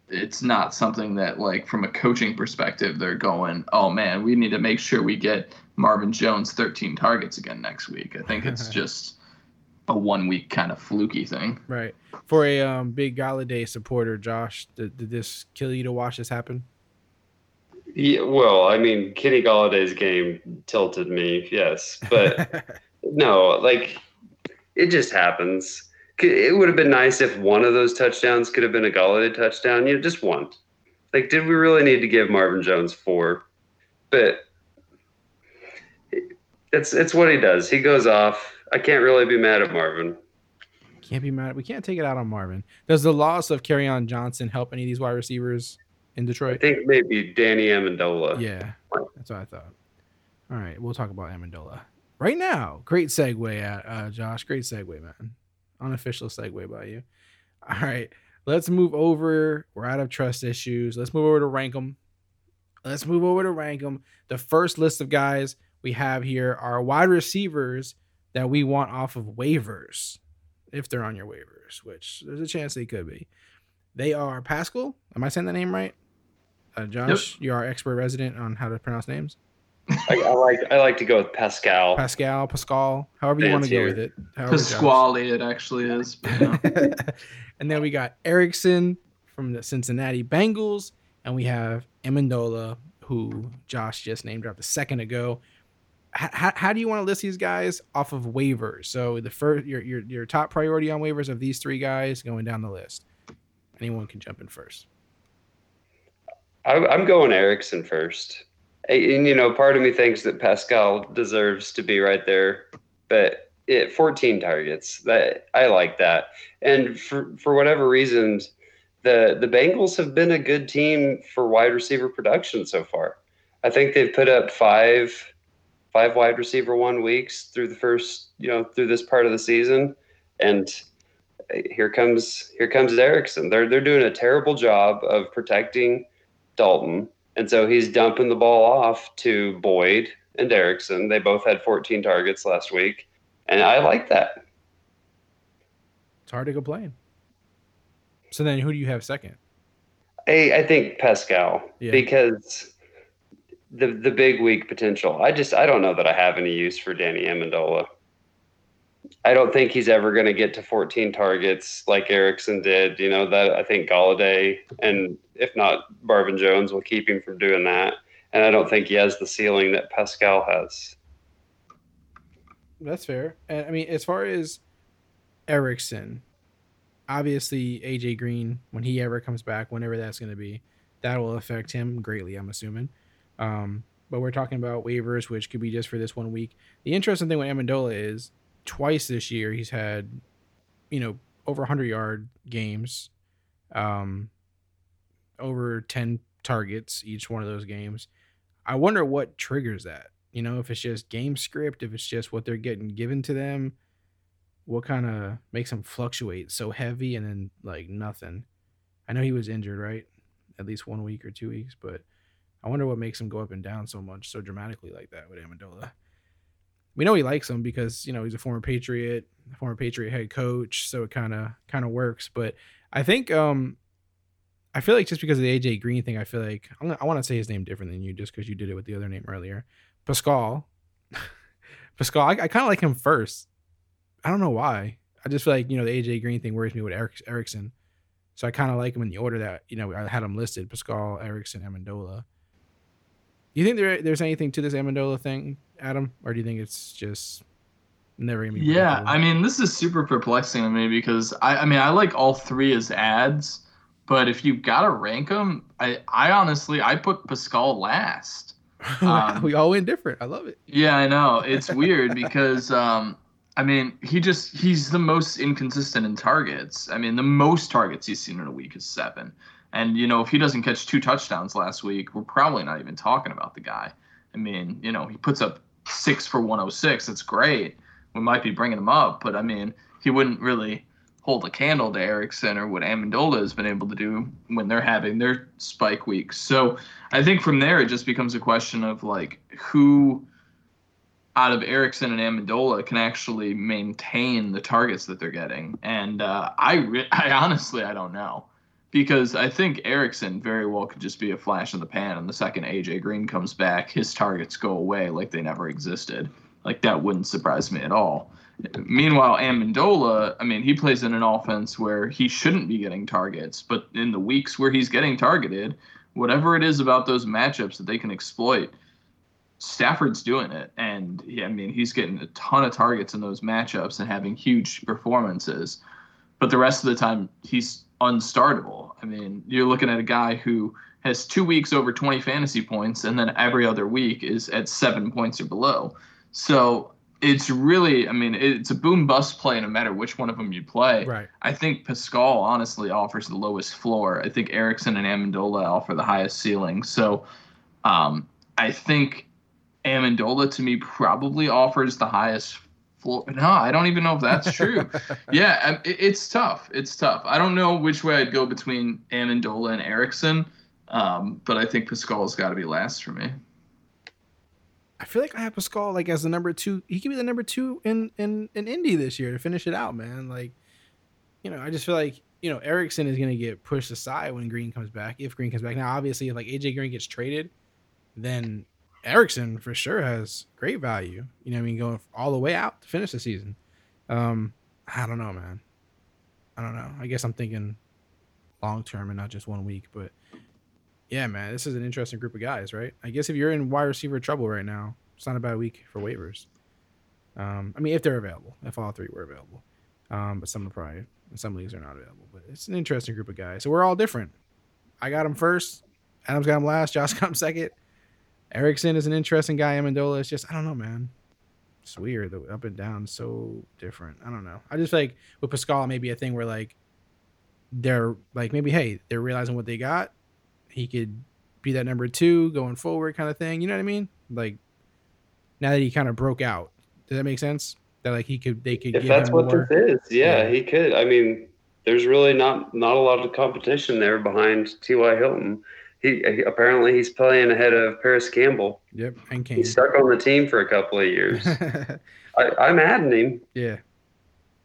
it's not something that like from a coaching perspective they're going, "Oh man, we need to make sure we get Marvin Jones 13 targets again next week." I think it's (laughs) just a one week kind of fluky thing. Right. For a um, big Golladay supporter, Josh, did, did this kill you to watch this happen? Yeah, well, I mean, Kenny Golladay's game tilted me, yes, but (laughs) no, like it just happens. It would have been nice if one of those touchdowns could have been a Golladay touchdown. You know, just one. Like, did we really need to give Marvin Jones four? But it's it's what he does. He goes off. I can't really be mad at Marvin. can't be mad. We can't take it out on Marvin. Does the loss of on Johnson help any of these wide receivers in Detroit? I think maybe Danny Amendola. Yeah, that's what I thought. All right, we'll talk about Amendola right now. Great segue, uh, uh, Josh. Great segue, man. Unofficial segue by you. All right, let's move over. We're out of trust issues. Let's move over to rank them. Let's move over to rank them. The first list of guys we have here are wide receivers that we want off of waivers, if they're on your waivers, which there's a chance they could be. They are Pascal. Am I saying that name right? Uh, Josh, you are expert resident on how to pronounce names. I, I like I like to go with Pascal. Pascal, Pascal, however you want to go with it. However, Josh. Pasquale, it actually is. (laughs) But, you and then we got Erickson from the Cincinnati Bengals, and we have Amendola, who Josh just named dropped a second ago. How, how do you want to list these guys off of waivers? So the first, your your your top priority on waivers of these three guys going down the list. Anyone can jump in first. I, I'm going Erickson first. And, and, you know, part of me thinks that Pascal deserves to be right there, but it 14 targets. That I like that. And for for whatever reasons, the the Bengals have been a good team for wide receiver production so far. I think they've put up five five wide receiver one weeks through the first you know through this part of the season, and here comes here comes Erickson. They're they're doing a terrible job of protecting Dalton, and so he's dumping the ball off to Boyd and Erickson. They both had 14 targets last week, and I like that. It's hard to complain. So then, who do you have second? I, I think Pascal Yeah. because the the big week potential. I just I don't know that I have any use for Danny Amendola. I don't think he's ever going to get to 14 targets like Erickson did. You know that I think Golladay and if not Barvin Jones will keep him from doing that. And I don't think he has the ceiling that Pascal has. That's fair. And I mean, as far as Erickson, obviously AJ Green, when he ever comes back, whenever that's going to be, that will affect him greatly. I'm assuming. Um, but we're talking about waivers, which could be just for this one week. The interesting thing with Amendola is twice this year he's had, you know, over 100 yard games, um, over 10 targets each one of those games. I wonder what triggers that. You know, if it's just game script, if it's just what they're getting given to them, what kind of makes them fluctuate so heavy and then like nothing. I know he was injured, right? At least one week or two weeks, but I wonder what makes him go up and down so much, so dramatically like that with Amendola. We know he likes him because you know he's a former Patriot, former Patriot head coach, so it kind of kind of works. But I think um I feel like just because of the AJ Green thing, I feel like gonna, I want to say his name different than you just because you did it with the other name earlier. Pascal. (laughs) Pascal, I, I kind of like him first. I don't know why. I just feel like, you know, the AJ Green thing worries me with Eric, Erickson. So I kind of like him in the order that, you know, I had him listed Pascal, Erickson, Amendola. You think there, there's anything to this Amendola thing, Adam? Or do you think it's just never going to be? Yeah? I mean, this is super perplexing to me because I, I mean, I like all three as ads, but if you gotta rank them, I, I honestly, I put Pascal last. (laughs) um, we all went different. I love it. Yeah, I know. It's (laughs) weird because um I mean, he just he's the most inconsistent in targets. I mean, the most targets he's seen in a week is 7. And you know, if he doesn't catch two touchdowns last week, we're probably not even talking about the guy. I mean, you know, he puts up 6 for 106. That's great. We might be bringing him up, but I mean, he wouldn't really hold a candle to Erickson or what Amendola has been able to do when they're having their spike weeks. So I think from there it just becomes a question of like who out of Erickson and Amendola can actually maintain the targets that they're getting. And uh, I re- I honestly I don't know because I think Erickson very well could just be a flash in the pan and the second AJ Green comes back his targets go away like they never existed. Like that wouldn't surprise me at all. Meanwhile, Amendola, I mean, he plays in an offense where he shouldn't be getting targets, but in the weeks where he's getting targeted, whatever it is about those matchups that they can exploit, Stafford's doing it. And yeah, I mean, he's getting a ton of targets in those matchups and having huge performances. But the rest of the time, he's unstartable. I mean, you're looking at a guy who has two weeks over 20 fantasy points, and then every other week is at seven points or below. So it's really, I mean, it's a boom bust play no matter which one of them you play. Right. I think Pascal honestly offers the lowest floor. I think Erickson and Amendola offer the highest ceiling. So um, I think Amendola to me probably offers the highest floor. No, I don't even know if that's true. (laughs) yeah, um, it, it's tough. It's tough. I don't know which way I'd go between Amendola and Erickson, um, but I think Pascal's got to be last for me. I feel like I have Pascal like as the number two. He could be the number two in in in Indy this year to finish it out, man. Like, you know, I just feel like you know Erickson is gonna get pushed aside when Green comes back. If Green comes back, now obviously if like AJ Green gets traded, then Erickson for sure has great value. You know, I mean, going all the way out to finish the season. Um, I don't know, man. I don't know. I guess I'm thinking long term and not just one week, but yeah, man, this is an interesting group of guys, right? I guess if you're in wide receiver trouble right now, it's not a bad week for waivers. Um, I mean, if they're available, if all three were available, um, but some are probably some leagues are not available. But it's an interesting group of guys. So we're all different. I got him first. Adam's got him last. Josh got him second. Erickson is an interesting guy. Amendola is just I don't know, man. It's weird. The up and down is so different. I don't know. I just like with Pascal maybe a thing where like they're like maybe hey they're realizing what they got. He could be that number two going forward kind of thing. You know what I mean? Like now that he kind of broke out. Does that make sense? That like he could they could If that's what more. this is, yeah, Yeah. he could. I mean, there's really not not a lot of competition there behind T.Y. Hilton. He, apparently he's playing ahead of Parris Campbell. Yep, and. He's stuck on the team for a couple of years. (laughs) I, I'm adding him. Yeah.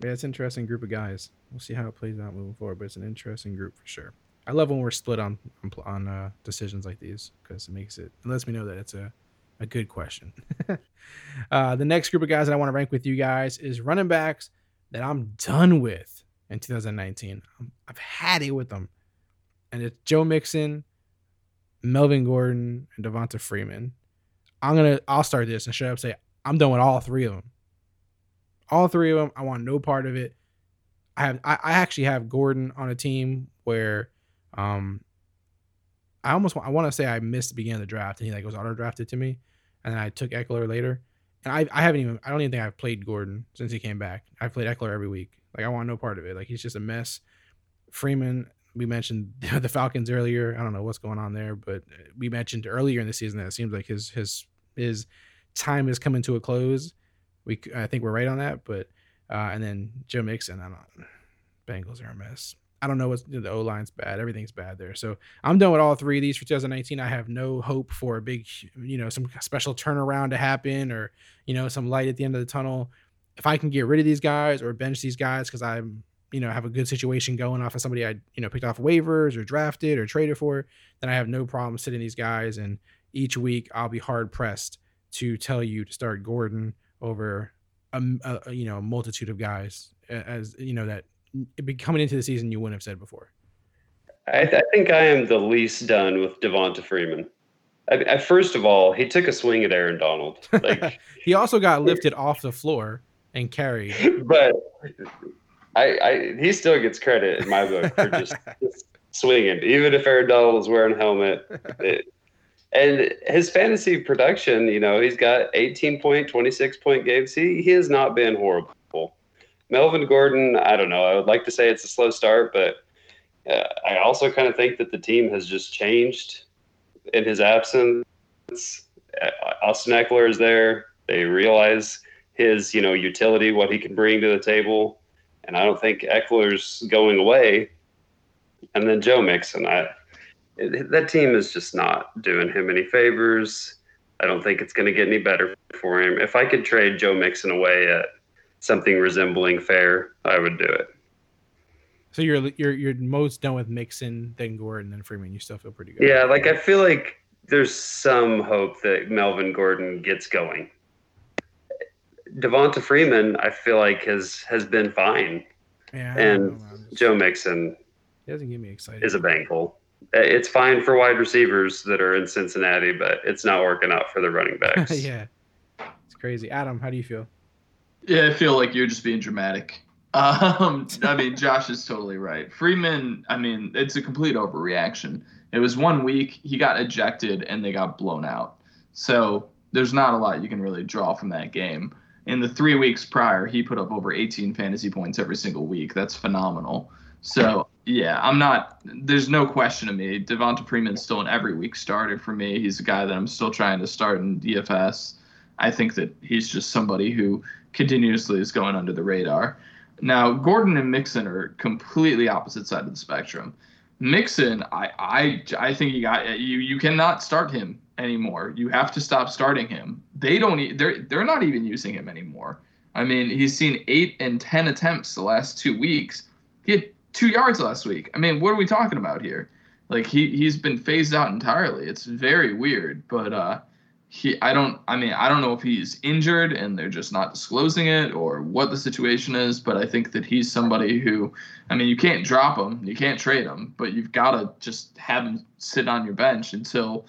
Yeah, it's an interesting group of guys. We'll see how it plays out moving forward, but it's an interesting group for sure. I love when we're split on on, on uh, decisions like these because it makes it, it lets me know that it's a, a good question. (laughs) uh, the next group of guys that I want to rank with you guys is running backs that I'm done with in 2019. I'm, I've had it with them, and it's Joe Mixon, Melvin Gordon, and Devonta Freeman. I'm gonna I'll start this and straight up say I'm done with all three of them all three of them. I want no part of it. I have I, I actually have Gordon on a team where um I almost wa- I want to say I missed the beginning of the draft and he like was auto drafted to me and then I took Ekeler later and I I haven't even I don't even think I've played Gordon since he came back. I've played Ekeler every week. Like I want no part of it. Like he's just a mess. Freeman we mentioned (laughs) the Falcons earlier. I don't know what's going on there, but we mentioned earlier in the season that it seems like his his his time is coming to a close. We I think we're right on that, but uh, and then Joe Mixon, I don't. Bengals are a mess. I don't know what's the O line's bad. Everything's bad there. So I'm done with all three of these for 2019. I have no hope for a big, you know, some special turnaround to happen or you know some light at the end of the tunnel. If I can get rid of these guys or bench these guys because I'm you know have a good situation going off of somebody I you know picked off waivers or drafted or traded for, then I have no problem sitting these guys. And each week I'll be hard pressed to tell you to start Gordon over a, a you know a multitude of guys as you know that be coming into the season you wouldn't have said before. I, I think I am the least done with Devonta Freeman. I, I, first of all, he took a swing at Aaron Donald, like, (laughs) he also got (laughs) lifted off the floor and carried. but I, I he still gets credit in my book for just, (laughs) just swinging, even if Aaron Donald was wearing a helmet. It- and his fantasy production, you know, he's got 18 point, 26 point games. He he has not been horrible. Melvin Gordon, I don't know. I would like to say it's a slow start, but uh, I also kind of think that the team has just changed in his absence. Uh, Austin Ekeler is there. They realize his, you know, utility, what he can bring to the table, and I don't think Ekeler's going away. And then Joe Mixon, I it, that team is just not doing him any favors. I don't think it's going to get any better for him. If I could trade Joe Mixon away at something resembling fair, I would do it. So you're you're you're most done with Mixon, then Gordon, then Freeman. You still feel pretty good. Yeah, like I feel like there's some hope that Melvin Gordon gets going. Devonta Freeman, I feel like has has been fine. yeah. And don't know, I'm just- Joe Mixon he doesn't get me excited. is a Bengal. It's fine for wide receivers that are in Cincinnati, but it's not working out for the running (laughs) backs. yeah, it's crazy. Adam, how do you feel? Yeah, I feel like you're just being dramatic. (laughs) Um, I mean, Josh is totally right. Freeman, I mean, it's a complete overreaction. It was one week, he got ejected, and they got blown out. So there's not a lot you can really draw from that game. In the three weeks prior, he put up over 18 fantasy points every single week. That's phenomenal. So yeah, I'm not. There's no question to me. Devonta Freeman's still an every week starter for me. He's a guy that I'm still trying to start in DFS. I think that he's just somebody who continuously is going under the radar. Now, Gordon and Mixon are completely opposite side of the spectrum. Mixon, I, I, I think you got you. You cannot start him anymore. You have to stop starting him. They don't. They're they're not even using him anymore. I mean, he's seen eight and ten attempts the last two weeks. He had two yards last week. I mean, what are we talking about here? Like he he's been phased out entirely. It's very weird, but uh, he I don't I mean I don't know if he's injured and they're just not disclosing it or what the situation is, but I think that he's somebody who I mean you can't drop him, you can't trade him, but you've got to just have him sit on your bench until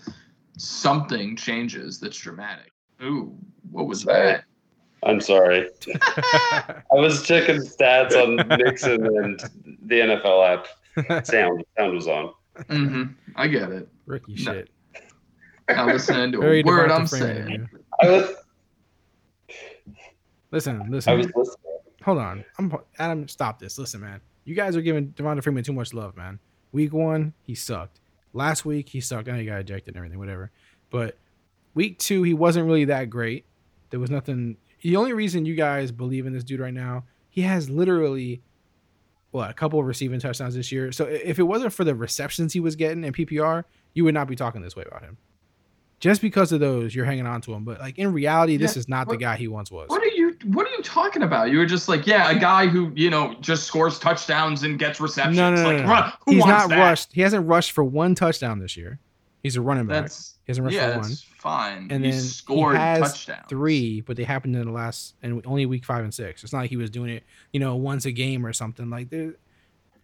something changes that's dramatic. Ooh, what was that? I'm sorry. (laughs) I was checking stats on Mixon and the NFL app. Sound sound was on. hmm I get it. Rookie No. shit. Not listening to Very a word I'm saying. I was Listen, I listen. was listening. hold on. I'm Adam. Stop this. Listen, man. You guys are giving Devonta Freeman too much love, man. Week one, he sucked. Last week, he sucked. I know he got ejected and everything, whatever. But week two, he wasn't really that great. There was nothing. The only reason you guys believe in this dude right now, he has literally what a couple of receiving touchdowns this year. So if it wasn't for the receptions he was getting in PPR, you would not be talking this way about him. Just because of those, you're hanging on to him. But like in reality, this is not the guy he once was. What you What are you talking about? You were just like, yeah, a guy who you know just scores touchdowns and gets receptions. No, no, no, like, no, no. who He's wants not that? rushed. He hasn't rushed for one touchdown this year. He's a running back. That's he hasn't rushed yeah, for one. fine. And he then scored he has touchdowns. three, but they happened in the last and only week five and six. It's not like he was doing it, you know, once a game or something. Like there,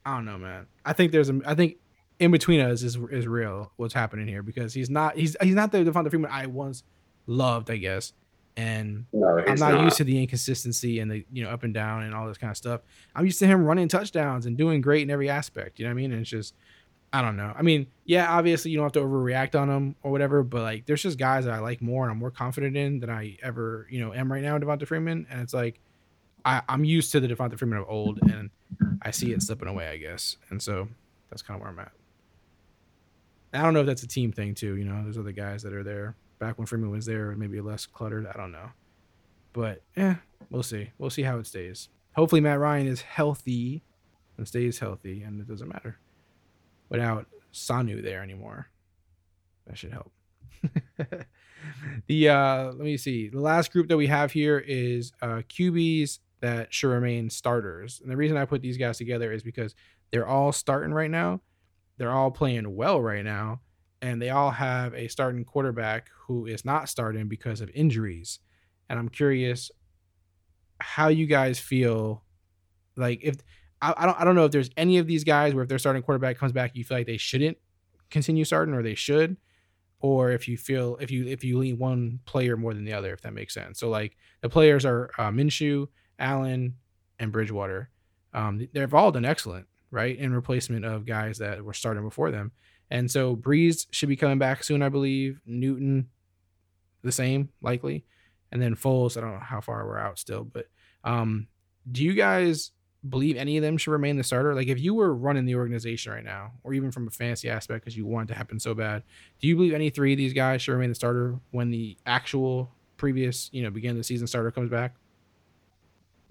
I don't know, man. I think there's a, I think in between us is is real what's happening here because he's not he's he's not the Devonta Freeman I once loved, I guess, and No, I'm not, not. used to the inconsistency and the you know up and down and all this kind of stuff. I'm used to him running touchdowns and doing great in every aspect. You know what I mean? And it's just I don't know. I mean, yeah, obviously you don't have to overreact on him or whatever, but like there's just guys that I like more and I'm more confident in than I ever you know am right now in Devonta Freeman, and it's like I, I'm used to the Devonta Freeman of old, and I see it slipping away, I guess, and so that's kind of where I'm at. I don't know if that's a team thing too. You know, there's other guys that are there back when Freeman was there, maybe less cluttered. I don't know. But yeah, we'll see. We'll see how it stays. Hopefully, Matt Ryan is healthy and stays healthy, and it doesn't matter without Sanu there anymore. That should help. (laughs) the uh, let me see. The last group that we have here is uh, QBs that should remain starters, and the reason I put these guys together is because they're all starting right now. They're all playing well right now, and they all have a starting quarterback who is not starting because of injuries and I'm curious how you guys feel like if I, I don't I don't know if there's any of these guys where if their starting quarterback comes back, you feel like they shouldn't continue starting or they should, or if you feel if you if you lean one player more than the other, if that makes sense. So like the players are uh, Minshew, Allen, and Bridgewater. Um, they've all done excellent, right, in replacement of guys that were starting before them. And so Brees should be coming back soon, I believe. Newton, the same, likely and then Foles. I don't know how far we're out still, but um, do you guys believe any of them should remain the starter? Like, if you were running the organization right now, or even from a fantasy aspect, because you want it to happen so bad, do you believe any three of these guys should remain the starter when the actual previous, you know, beginning the season starter comes back?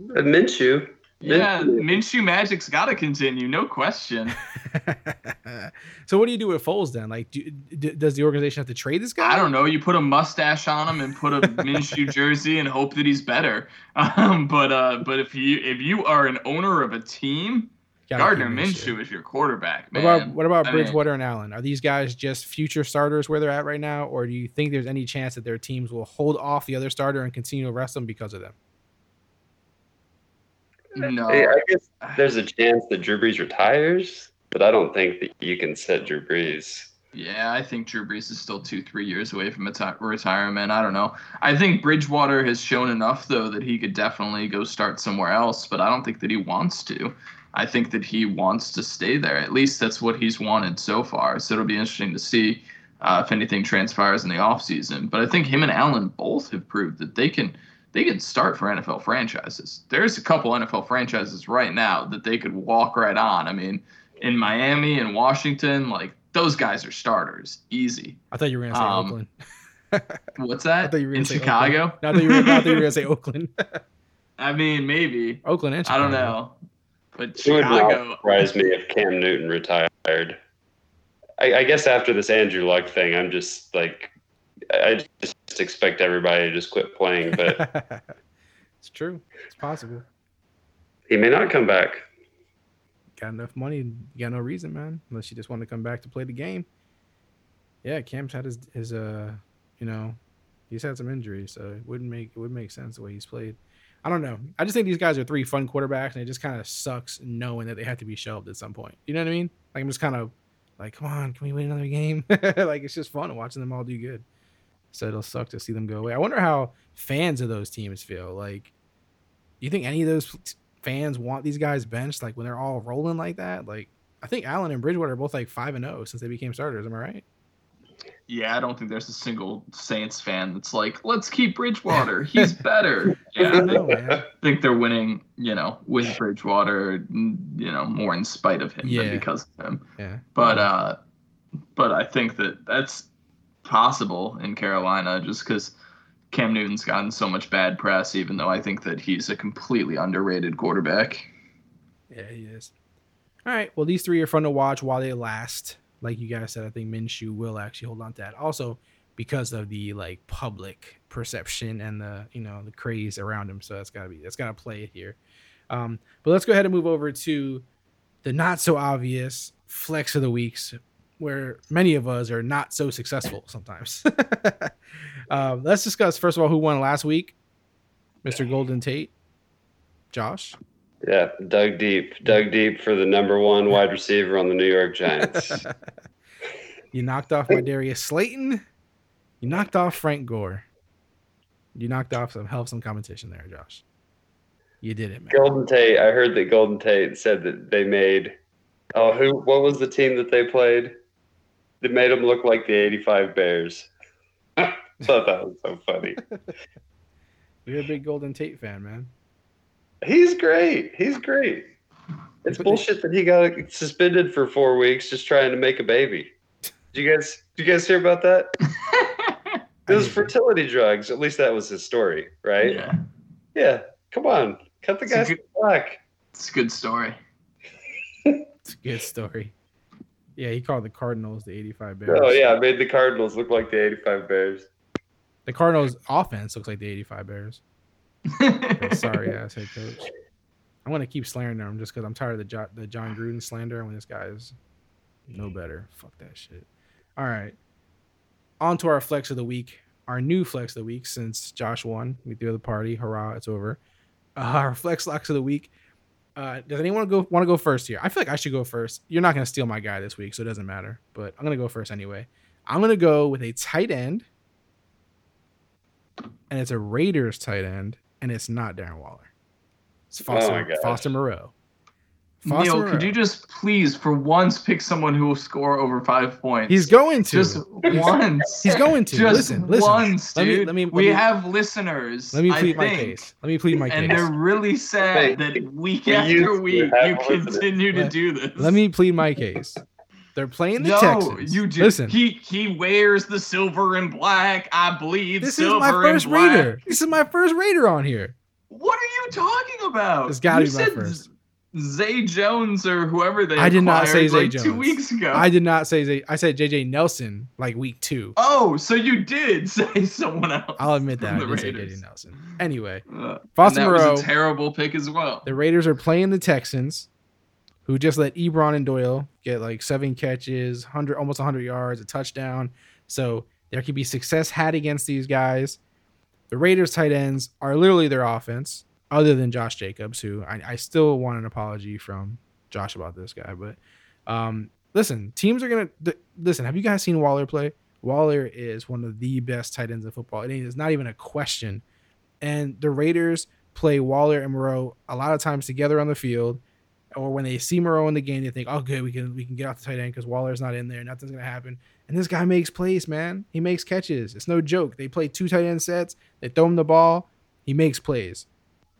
Minshew. Yeah, Minshew. Magic's got to continue, no question. (laughs) so, what do you do with Foles then? Like, do, d- does the organization have to trade this guy? I don't know. You put a mustache on him and put a (laughs) Minshew jersey and hope that he's better. Um, but uh, but if you if you are an owner of a team, Gardner Minshew is your quarterback, What about what about I mean- Bridgewater and Allen? Are these guys just future starters where they're at right now, or do you think there's any chance that their teams will hold off the other starter and continue to rest them because of them? No. Hey, I guess there's a chance that Drew Brees retires, but I don't think that you can set Drew Brees. Yeah, I think Drew Brees is still two, three years away from retirement. I don't know. I think Bridgewater has shown enough, though, that he could definitely go start somewhere else, but I don't think that he wants to. I think that he wants to stay there. At least that's what he's wanted so far. So it'll be interesting to see uh, if anything transpires in the offseason. But I think him and Allen both have proved that they can they can start for NFL franchises. There's a couple NFL franchises right now that they could walk right on. I mean, in Miami and Washington, like those guys are starters, easy. I thought you were gonna say Um, Oakland. (laughs) What's I that? thought you were in say Chicago? Oakland. No, I thought you were, I thought you were gonna say (laughs) Oakland. I mean, maybe. Oakland and I don't know, but It would not Chicago. surprise me if Cam Newton retired. I, I guess after this Andrew Luck thing, I'm just like, I just expect everybody to just quit playing. But (laughs) it's true. It's possible. he may not come back. Got enough money. Got no reason, man. Unless you just want to come back to play the game. Yeah, Cam's had his his uh, you know, he's had some injuries, so it wouldn't make it would make sense the way he's played. I don't know. I just think these guys are three fun quarterbacks, and it just kind of sucks knowing that they have to be shelved at some point. You know what I mean? Like I'm just kind of like, come on, can we win another game? (laughs) like it's just fun watching them all do good. So it'll suck to see them go away. I wonder how fans of those teams feel. Like, do you think any of those fans want these guys benched? Like when they're all rolling like that? Like I think Allen and Bridgewater are both like five and zero since they became starters. Am I right? yeah, I don't think there's a single Saints fan that's like, let's keep Bridgewater. He's (laughs) better. Yeah, I think, man. think they're winning, you know, with Bridgewater, you know, more in spite of him Yeah. than because of him. Yeah. But uh, but I think that that's possible in Carolina just because Cam Newton's gotten so much bad press, even though I think that he's a completely underrated quarterback. Yeah, he is. All right. Well, these three are fun to watch while they last. Like you guys said, I think Minshew will actually hold on to that. Also, because of the like public perception and the you know the craze around him. So that's gotta be that's gotta play it here. Um, but let's go ahead and move over to the not so obvious flex of the weeks, where many of us are not so successful sometimes. (laughs) um, let's discuss first of all who won last week, Mr. Golden Tate, Josh. Yeah, dug deep, dug deep for the number one wide receiver on the New York Giants. (laughs) You knocked off my Darius Slayton. You knocked off Frank Gore. You knocked off some help some competition there, Josh. You did it, man. Golden Tate. I heard that Golden Tate said that they made. Oh, who? What was the team that they played? They made them look like the '85 Bears. (laughs) I Thought that was so funny. (laughs) You're a big Golden Tate fan, man. He's great. He's great. It's bullshit that he got suspended for four weeks just trying to make a baby. Did you guys? Did you guys hear about that? (laughs) It was didn't. fertility drugs. At least that was his story, right? Yeah, Yeah. Come on, cut the It's a guy good- slack. it's a good story. It's a good story. Yeah, he called the Cardinals the 85 Bears. Oh yeah, made the Cardinals look like the '85 Bears. The Cardinals offense looks like the 85 Bears. (laughs) Sorry ass head coach. I'm gonna keep slandering him just because I'm tired of the jo- the Jon Gruden slander when this guy is no better. Fuck that shit. All right. On to our flex of the week. Our new flex of the week since Josh won. We threw the party. Hurrah! It's over. Uh, our flex locks of the week. Uh, does anyone go want to go first here? I feel like I should go first. You're not gonna steal my guy this week, so it doesn't matter. But I'm gonna go first anyway. I'm gonna go with a tight end, and it's a Raiders tight end, and it's not Darren Waller. It's Foster, gosh. Foster Moreau. Foster Neil, Moreau. could you just please, for once, pick someone who will score over five points? He's going to. just once. He's going to. Just listen, listen. once, Let me- let me- let we me- have listeners. Let me I plead my case. Let me plead my case. And they're really sad that week we after week have you listeners. continue to do this. Let me plead my case. They're playing the no, Texans. you just listen. he he wears the silver and black. I bleed this is my first. Raider. This is my first Raider on here. What are you talking about? It's gotta You be my first. Zay Jones or whoever they I did not say Zay like Two weeks ago. I did not say Zay- I said JJ Nelson like week two. Oh, so you did (laughs) say someone else. I'll admit that I did say Raiders. JJ Nelson. Anyway, Uh, Foster that Moreau. was a terrible pick as well. The Raiders are playing the Texans, who just let Ebron and Doyle get like seven catches, hundred almost hundred yards, a touchdown. So there could be success had against these guys. The Raiders tight ends are literally their offense, other than Josh Jacobs, who I, I still want an apology from Josh about this guy. But um, listen, teams are gonna th- listen. Have you guys seen Waller play? Waller is one of the best tight ends in football. It is not even a question. And the Raiders play Waller and Moreau a lot of times together on the field, or when they see Moreau in the game, they think, "Oh, good, we can we can get off the tight end because Waller's not in there. Nothing's gonna happen." And this guy makes plays, man. He makes catches. It's no joke. They play two tight end sets. They throw him the ball. He makes plays.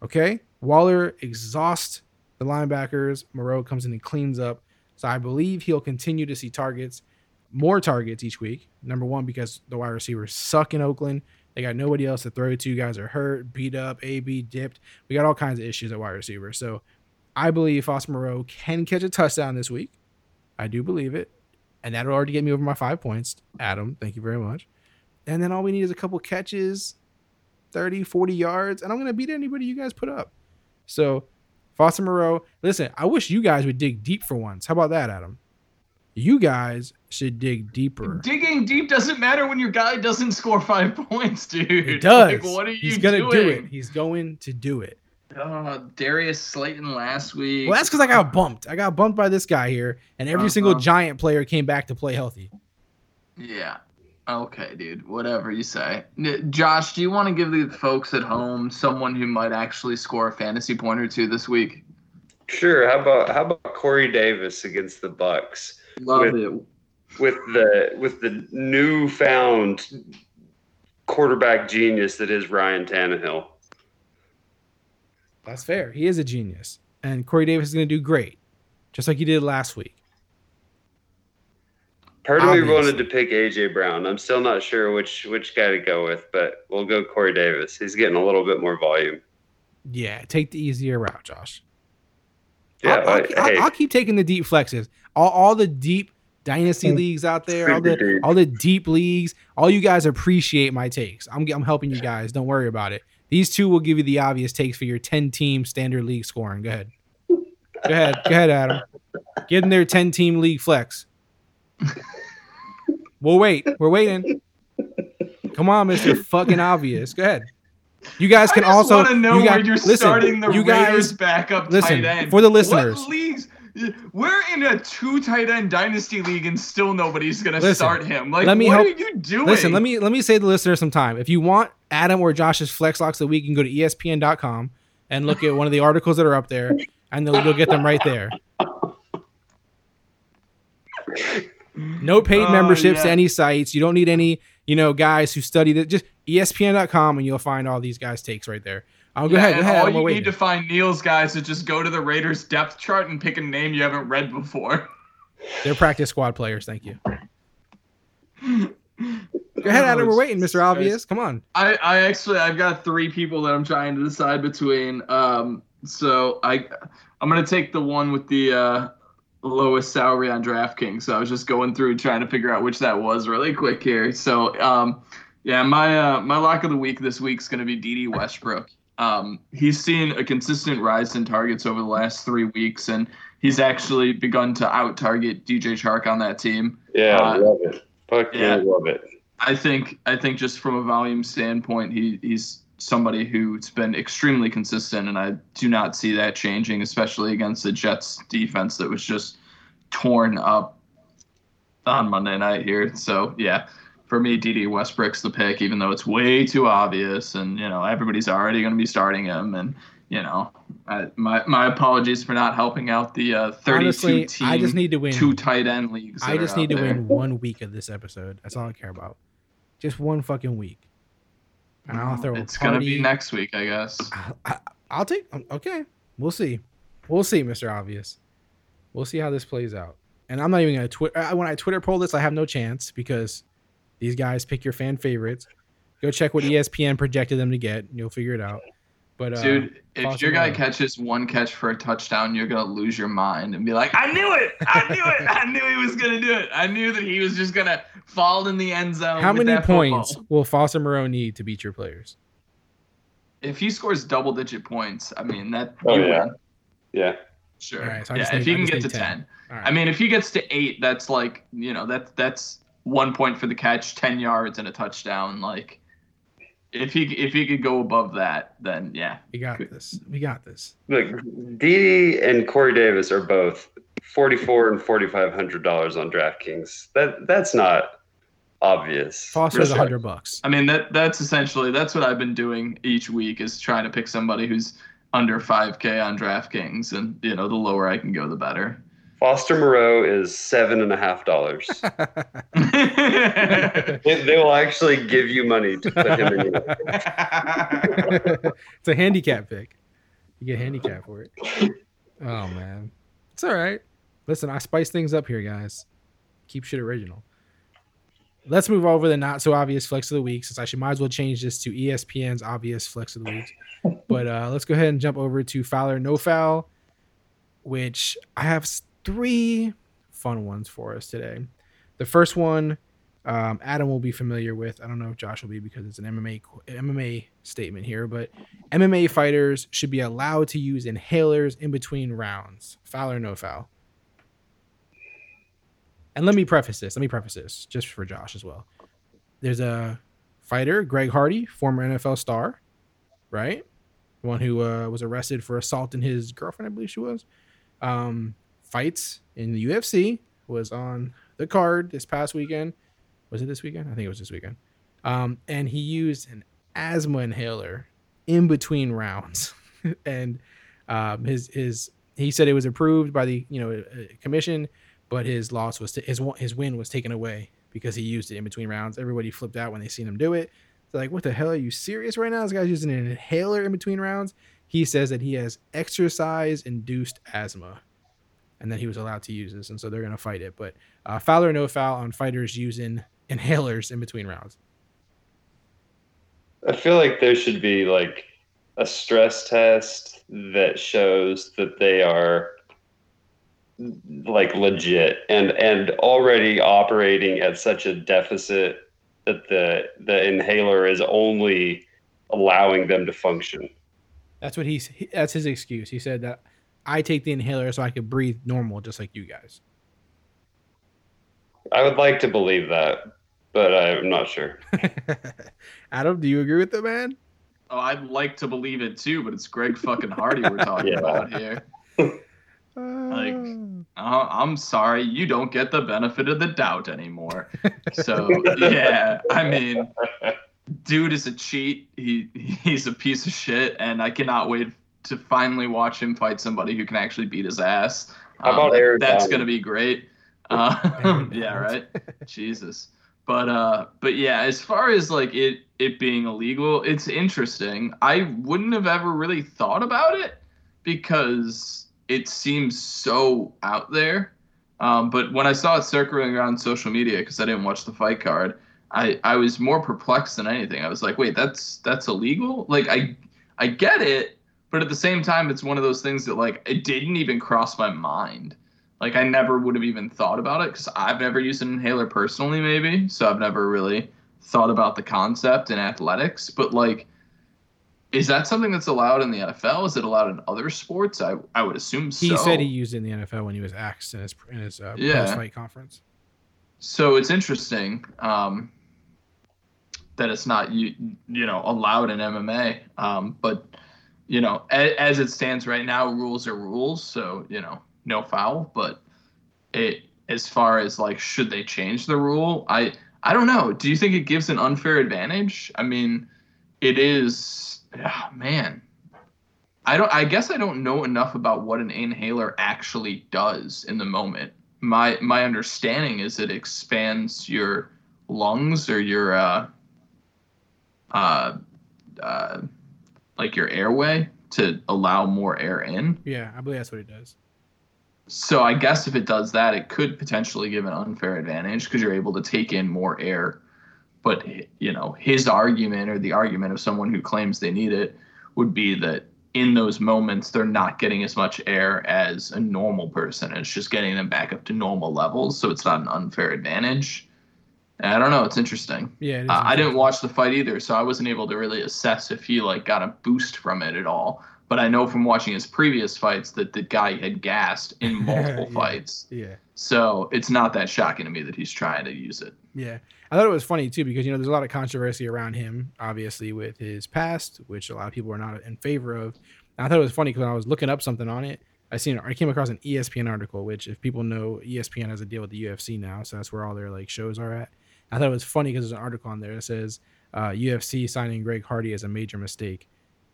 Okay, Waller exhausts the linebackers. Moreau comes in and cleans up. So I believe he'll continue to see targets, more targets each week. Number one, because the wide receivers suck in Oakland. They got nobody else to throw to. Guys are hurt, beat up, AB dipped. We got all kinds of issues at wide receiver. So I believe Foster Moreau can catch a touchdown this week. I do believe it. And that'll already get me over my five points. Adam, thank you very much. And then all we need is a couple catches, 30, 40 yards, and I'm going to beat anybody you guys put up. So Foster Moreau, listen, I wish you guys would dig deep for once. How about that, Adam? You guys should dig deeper. Digging deep doesn't matter when your guy doesn't score five (laughs) points, dude. He does. Like, what are you He's gonna doing? do it. He's going to do it. Uh, Darius Slayton last week. Well, that's because I got bumped. I got bumped by this guy here, and every single Uh-huh. giant player came back to play healthy. Yeah. Okay, dude. Whatever you say. N- Josh, do you want to give the folks at home someone who might actually score a fantasy point or two this week? Sure. How about how about Corey Davis against the Bucs? Love With- it. with the with the newfound quarterback genius that is Ryan Tannehill. That's fair. He is a genius, and Corey Davis is going to do great, just like he did last week. Part of me wanted to pick AJ Brown. I'm still not sure which which guy to go with, but we'll go Corey Davis. He's getting a little bit more volume. Yeah, take the easier route, Josh. Yeah, I'll, I'll, like, I'll- hey, I'll keep taking the deep flexes. All, all the deep dynasty mm-hmm. leagues out there, all the deep. all the deep leagues. All you guys appreciate my takes. I'm I'm helping you guys. Don't worry about it. These two will give you the obvious takes for your 10 team standard league scoring. Go ahead. Go ahead. Go ahead, Adam. Give them their 10 team league flex. We'll wait. We're waiting. Come on, Mr. Fucking Obvious. Go ahead. You guys can I just also to know you where guys- you're listen, starting the you Raiders backup listen, tight end. for the listeners. What leagues? We're in a two tight end dynasty league, and still nobody's gonna Listen, start him. Like, let me what help- are you doing? Listen, let me let me save the listeners some time. If you want Adam or Josh's flex locks of the week, you can go to ESPN.com and look at one of the articles that are up there, and they'll, you'll get them right there. (laughs) No paid Oh, memberships to any sites. You don't need any, you know, guys who study that. Just ESPN.com, and you'll find all these guys' takes right there. Oh, go Yeah, ahead, go ahead. All we're you waiting. need to find Neil's guys is just go to the Raiders depth chart and pick a name you haven't read before. (laughs) They're practice squad players. Thank you. Go ahead, Adam. We're waiting, Mr. Obvious. Come on. I, I actually I've got three people that I'm trying to decide between. Um, so I I'm gonna take the one with the uh, lowest salary on DraftKings. So I was just going through trying to figure out which that was really quick here. So um, yeah, my uh, my lock of the week this week's gonna be Dede Westbrook. Um, he's seen a consistent rise in targets over the last three weeks, and he's actually begun to out target DJ Chark on that team. yeah, uh, love it. Fuck yeah. yeah, love it. I think I think just from a volume standpoint, he he's somebody who's been extremely consistent, and I do not see that changing, especially against the Jets defense that was just torn up on Monday night here. So yeah, for me, Dede Westbrook's the pick, even though it's way too obvious, and you know everybody's already going to be starting him, and you know I, my my apologies for not helping out the uh, 32 Honestly, team I just need to win. two tight end leagues. I just need to there. win one week of this episode. That's all I care about. Just one fucking week. And I'll throw It's gonna be next week, I guess. I, I'll take. Um, okay, we'll see. We'll see, Mister Obvious. We'll see how this plays out. And I'm not even gonna Twitter. When I Twitter poll this, I have no chance because these guys pick your fan favorites. Go check what ESPN projected them to get. And you'll figure it out. But uh, Dude, if your guy Moreau. catches one catch for a touchdown, you're gonna lose your mind and be like, "I knew it! I knew it! I knew he was gonna do it! I knew that he was just gonna fall in the end zone." how many that football." points will Foster Moreau need to beat your players? If he scores double-digit points, I mean that Oh, you yeah. win. Yeah. Sure. All right, so yeah, just if need- he I can get to 10. 10. All right. I mean, if he gets to eight, that's like you know that's that's one point for the catch, ten yards, and a touchdown. Like, if he if he could go above that, then yeah, we got this. We got this. Look, Dede and Corey Davis are both forty-four and forty-five hundred dollars on DraftKings. That that's not obvious. Foster's a hundred bucks. I mean that that's essentially that's what I've been doing each week is trying to pick somebody who's under 5K on DraftKings, and you know the lower I can go, the better. Foster Moreau is seven and a half dollars. (laughs) (laughs) they, they will actually give you money to put him in. Your, (laughs) it's a handicap pick. You get a handicap for it. Oh man, it's all right. Listen, I spice things up here, guys. Keep shit original. Let's move over the not so obvious flex of the week, since I should might as well change this to ESPN's obvious flex of the week. But uh, let's go ahead and jump over to Foul or No Foul, which I have s- three fun ones for us today. The first one, um, Adam will be familiar with. I don't know if Josh will be because it's an MMA MMA statement here, but MMA fighters should be allowed to use inhalers in between rounds. Foul or no foul. And let me preface this. Let me preface this just for Josh as well. There's a fighter, Greg Hardy, former NFL star, right? One who uh, was arrested for assaulting his girlfriend, I believe she was. Um, fights in the UFC was on the card this past weekend. Was it this weekend? I think it was this weekend. Um, and he used an asthma inhaler in between rounds, (laughs) and um, his his he said it was approved by the you know uh, commission, but his loss was his his win was taken away because he used it in between rounds. Everybody flipped out when they seen him do it. They're like, "What the hell? Are you serious right now? This guy's using an inhaler in between rounds." He says that he has exercise induced asthma, and that he was allowed to use this, and so they're gonna fight it. But uh, foul or no foul on fighters using (laughs) inhalers in between rounds. I feel like there should be like a stress test that shows that they are like legit and and already operating at such a deficit that the the inhaler is only allowing them to function. That's what he's. he- That's his excuse. He said that I take the inhaler so I could breathe normal, just like you guys. I would like to believe that, but I'm not sure. (laughs) Adam, do you agree with the man? Oh, I'd like to believe it too, but it's Greg fucking Hardy we're (laughs) talking Yeah. about here. (laughs) Like, uh, I'm sorry, you don't get the benefit of the doubt anymore. So yeah, I mean, dude is a cheat. He he's a piece of shit, and I cannot wait to finally watch him fight somebody who can actually beat his ass. Um, How about Aaron That's gonna be great. Uh, (laughs) (laughs) yeah, right. Jesus. But uh, but yeah, as far as like it it being illegal, it's interesting. I wouldn't have ever really thought about it because it seems so out there. Um, but when I saw it circling around social media, because I didn't watch the fight card, I, I was more perplexed than anything. I was like, wait, that's that's illegal? Like I I get it, but at the same time, it's one of those things that like it didn't even cross my mind. Like I never would have even thought about it because I've never used an inhaler personally, maybe. So I've never really thought about the concept in athletics. But like, is that something that's allowed in the NFL? Is it allowed in other sports? I I would assume so. He said he used it in the NFL when he was asked in his in his uh, Yeah. fight conference. so it's interesting um, that it's not you you know allowed in MMA. Um, but you know, as, as it stands right now, rules are rules. So you know, no foul. But it as far as like should they change the rule? I I don't know. Do you think it gives an unfair advantage? I mean, it is. ah, man, I don't. I guess I don't know enough about what an inhaler actually does in the moment. My my understanding is it expands your lungs or your uh, uh, uh, like your airway to allow more air in. Yeah, I believe that's what it does. So I guess if it does that, it could potentially give an unfair advantage because you're able to take in more air. But you know, his argument or the argument of someone who claims they need it would be that in those moments they're not getting as much air as a normal person. It's just getting them back up to normal levels, so it's not an unfair advantage. I don't know. It's interesting. Yeah, it Uh, I didn't watch the fight either, so I wasn't able to really assess if he like got a boost from it at all. But I know from watching his previous fights that the guy had gassed in (laughs) multiple Yeah. fights. Yeah, So it's not that shocking to me that he's trying to use it. yeah. I thought it was funny too because you know there's a lot of controversy around him, obviously with his past, which a lot of people are not in favor of. And I thought it was funny because when I was looking up something on it, I seen I came across an ESPN article, which if people know, ESPN has a deal with the UFC now, so that's where all their like shows are at. I thought it was funny because there's an article on there that says uh, UFC signing Greg Hardy is a major mistake,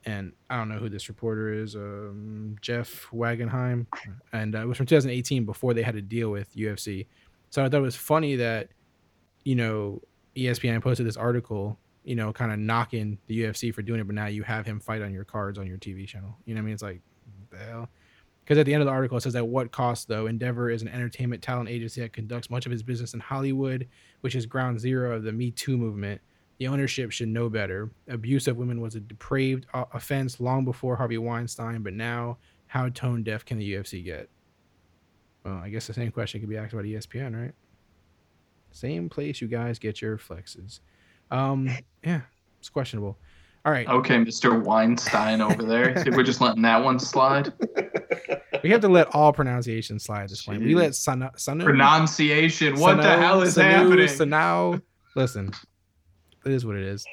and I don't know who this reporter is, um, Jeff Wagenheim, and uh, it was from 2018 before they had a deal with UFC. So I thought it was funny that you know ESPN posted this article, you know, kind of knocking the UFC for doing it, but now you have him fight on your cards on your TV channel. You know what I mean? It's like the hell. Because at the end of the article, it says, At what cost, though? Endeavor is an entertainment talent agency that conducts much of its business in Hollywood, which is ground zero of the Me Too movement. The ownership should know better. Abuse of women was a depraved uh, offense long before Harvey Weinstein, but now, how tone deaf can the UFC get? Well, I guess the same question could be asked about ESPN, right? Same place you guys get your flexes. Um, (laughs) yeah, it's questionable. All right, Okay, Mr. Weinstein over there. (laughs) We're just letting that one slide. (laughs) we have to let all pronunciations slide at this point. We let Sana, Sanu, Pronunciation. What the hell is Sanu, happening? Sanau. Listen, it is what it is.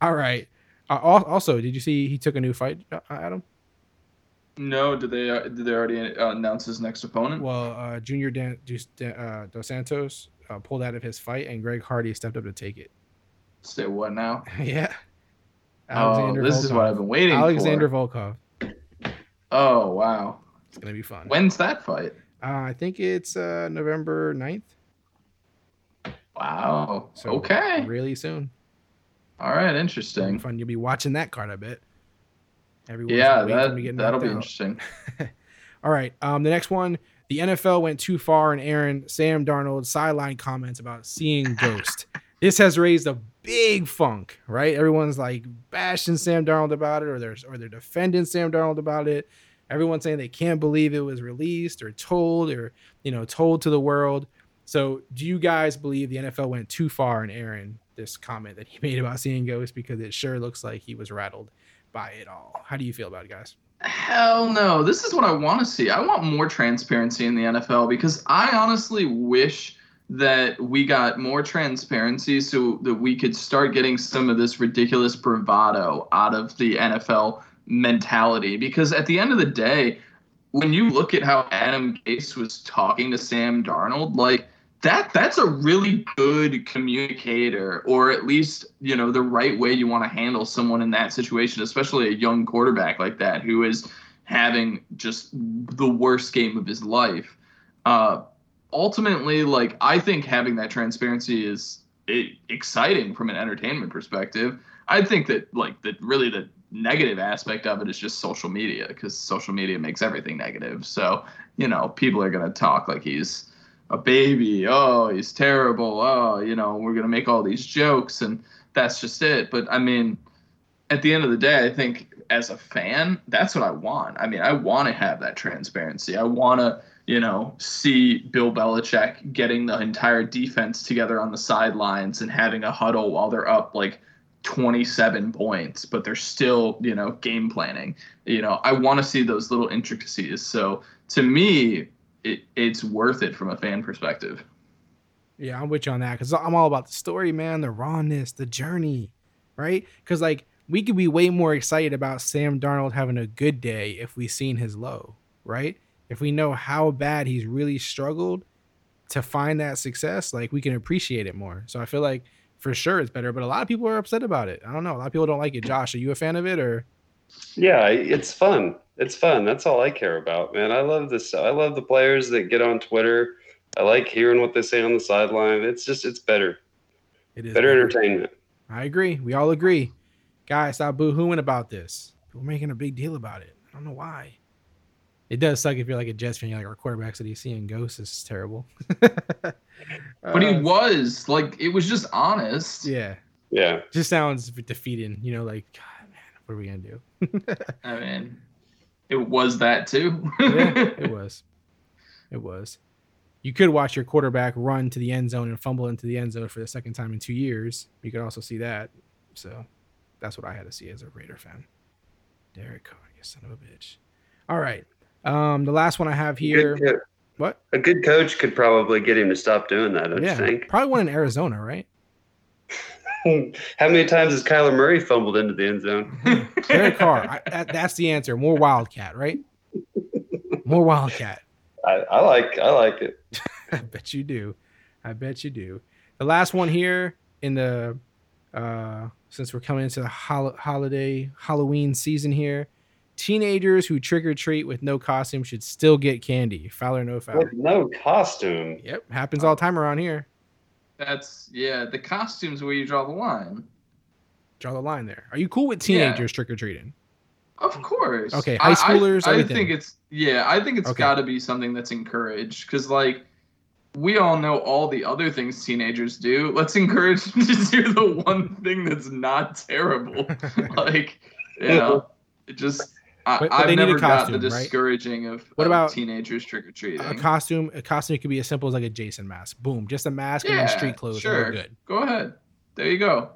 All right. Uh, also, did you see he took a new fight, uh, Adam? No, did they uh, did they already uh, announce his next opponent? Well, uh, Junior Dan, Dos, uh, Dos Santos uh, pulled out of his fight, and Greg Hardy stepped up to take it. Say what now? (laughs) yeah. Alexander Oh, this is what I've been waiting for. Alexander for. Volkov. Oh wow. It's gonna be fun. When's that fight? Uh, I think it's uh, November 9th. Wow. So okay. Really soon. All right. Interesting. fun. You'll be watching that card, I bet. Everyone's Yeah, that that'll be out. interesting. (laughs) All right. Um, the next one, the NFL went too far, and Aaron Sam Darnold sideline comments about seeing (laughs) ghost. this has raised a big funk, right? Everyone's like bashing Sam Darnold about it, or they're or they're defending Sam Darnold about it. Everyone's saying they can't believe it was released or told or you know told to the world. So, do you guys believe the NFL went too far in Aaron this comment that he (laughs) made about seeing ghosts because it sure looks like he was rattled by it all? How do you feel about it, guys? Hell no. This is what I want to see. I want more transparency in the NFL because I honestly wish that we got more transparency so that we could start getting some of this ridiculous bravado out of the NFL mentality. Because at the end of the day, when you look at how Adam Gase was talking to Sam Darnold, like that that's a really good communicator or at least you know the right way you want to handle someone in that situation especially a young quarterback like that who is having just the worst game of his life uh ultimately like i think having that transparency is i exciting from an entertainment perspective i think that like that really the negative aspect of it is just social media because social media makes everything negative so you know people are going to talk like he's a baby. Oh, he's terrible. Oh, you know, we're gonna make all these jokes, and that's just it. But I mean, at the end of the day, I think as a fan, that's what I want. I mean, I want to have that transparency. I want to, you know, see Bill Belichick getting the entire defense together on the sidelines and having a huddle while they're up like 27 points, but they're still, you know, game planning. You know, I want to see those little intricacies. So to me, it, it's worth it from a fan perspective. Yeah, I'm with you on that because I'm all about the story, man, the rawness, the journey, right? Because like we could be way more excited about Sam Darnold having a good day if we seen his low, right? If we know how bad he's really struggled to find that success, like we can appreciate it more. So I feel like for sure it's better, but a lot of people are upset about it. I don't know. A lot of people don't like it. Josh, are you a fan of it or? Yeah, it's fun. It's fun. That's all I care about, man. I love this. I love the players that get on Twitter. I like hearing what they say on the sideline. It's just, it's better. It is Better entertainment. I agree. We all agree. Guys, stop boo-hooing about this. We're making a big deal about it. I don't know why. It does suck if you're like a Jets fan. You're like our quarterbacks that he's seeing ghosts. This is terrible. (laughs) But he Uh, was like, it was just honest. yeah, Yeah. just sounds defeating. You know, like God, man, what are we gonna do? (laughs) I mean, it was that too. yeah, it (laughs) was. It was. You could watch your quarterback run to the end zone and fumble into the end zone for the second time in two years. You could also see that. So that's what I had to see as a Raider fan. Derek Carr, you son of a bitch. All right. Um, the last one I have here. Good What? a good coach could probably get him to stop doing that, don't yeah, you think? probably one in Arizona, right? (laughs) How many times has Kyler Murray fumbled into the end zone? Derek Carr. I, that, that's the answer. More Wildcat, right? More Wildcat. I, I like I like it. (laughs) I bet you do. I bet you do. The last one here in the uh since we're coming into the hol- holiday Halloween season here, teenagers who trick or treat with no costume should still get candy. Foul or no foul. With no costume. Yep, happens all the time around here. That's yeah. The costumes where you draw the line. Draw the line there. Are you cool with Yeah. teenagers trick or treating? Of course. Okay, high schoolers, I, I, everything. think it's yeah. I think it's Okay. got to be something that's encouraged because like we all know all the other things teenagers do. Let's encourage them to do the one thing that's not terrible. (laughs) like you know, it just. I, But- but they I've need a never got costume, the right? discouraging of, What of about teenagers trick or treating. A costume, a costume could be as simple as like a Jason mask. Boom, just a mask and then street clothes. Sure. good. Go ahead. There you go.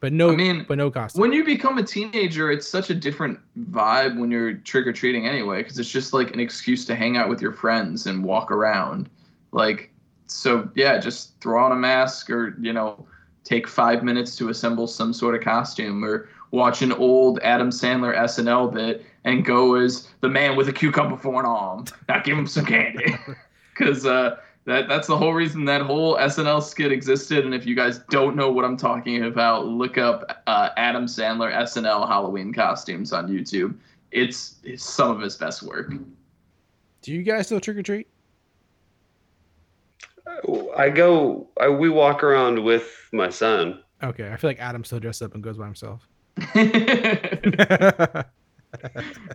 But no, I mean, but no costume. when you become a teenager, it's such a different vibe when you're trick or treating anyway, because it's just like an excuse to hang out with your friends and walk around. Like, so yeah, just throw on a mask or, you know, take five minutes to assemble some sort of costume or watch an old Adam Sandler SNL bit and go as the man with a cucumber for an arm. Now give him some candy. (laughs) Because uh, that, that's the whole reason that whole SNL skit existed. And if you guys don't know what I'm talking about, look up uh, Adam Sandler SNL Halloween costumes on YouTube. It's, it's some of his best work. Do you guys still trick or treat? I go. I, we walk around with my son. Okay, I feel like Adam still dressed up and goes by himself. (laughs)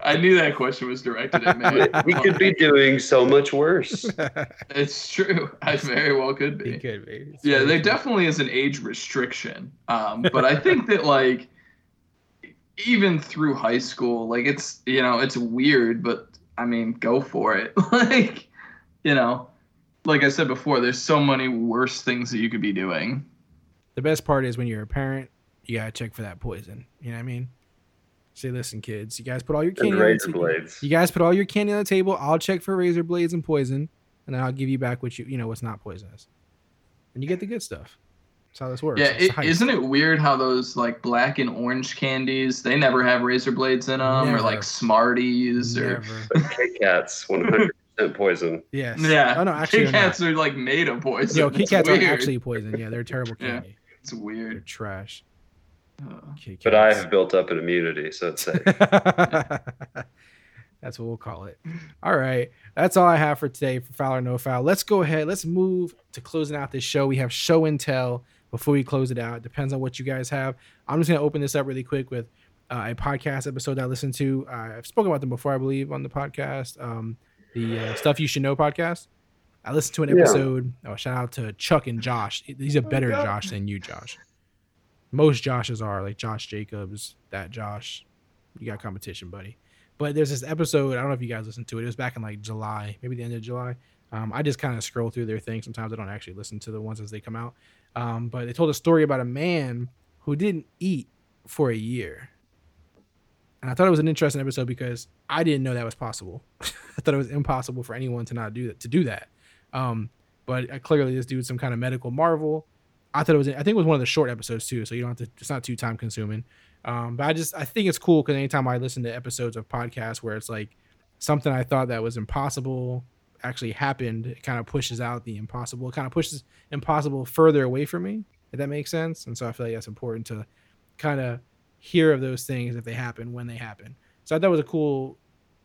I knew that question was directed at me. We could be doing so much worse. It's true. I very well could he be. could be. It's Yeah, there true. definitely is an age restriction. Um, but I think that like even through high school, like it's you know it's weird, but I mean go for it. (laughs) like you know, like I said before, there's so many worse things that you could be doing. The best part is when you're a parent, you gotta check for that poison. You know what I mean? Say, listen, kids, you guys put all your And candy on the razor ta- blades. You guys put all your candy on the table. I'll check for razor blades and poison, and then I'll give you back what you you know what's not poisonous, and you get the good stuff. That's how this works. Yeah, It's a it, heist. isn't it weird how those like black and orange candies they never have razor blades in them, or like Smarties, or Never. But Kit Kats, one hundred percent poison. Yes. yeah. Oh no, actually, Kit they're. Kats are like made of poison. Yo, Kit Kats are actually poison. Yeah, they're terrible (laughs) Yeah. candy. it's They're weird. trash. Kit But I have built up an immunity, so it's safe. (laughs) That's what we'll call it. All right. That's all I have for today for Foul or No Foul. Let's go ahead. Let's move to closing out this show. We have show and tell before we close it out. It depends on what you guys have. I'm just going to open this up really quick with uh, a podcast episode that I listened to. Uh, I've spoken about them before, I believe, on the podcast. Um, the uh, Stuff You Should Know podcast. I listened to an Yeah. episode. Oh, shout out to Chuck and Josh. He's a better Josh than you, Josh. Most Joshes are like Josh Jacobs, that Josh. You got competition, buddy. But there's this episode. I don't know if you guys listened to it. It was back in like July, maybe the end of July. Um, I just kind of scroll through their thing. Sometimes I don't actually listen to the ones as they come out. Um, but they told a story about a man who didn't eat for a year. And I thought it was an interesting episode because I didn't know that was possible. (laughs) I thought it was impossible for anyone to not do that to do that. Um, but uh, clearly this dude's some kind of medical marvel. I thought it was. I think it was one of the short episodes too, so you don't have to. It's not too time consuming. Um, but I just I think it's cool because anytime I listen to episodes of podcasts where it's like something I thought that was impossible actually happened, it kind of pushes out the impossible. It kind of pushes impossible further away from me. If that makes sense. And so I feel like that's important to kind of hear of those things if they happen when they happen. So I thought it was a cool,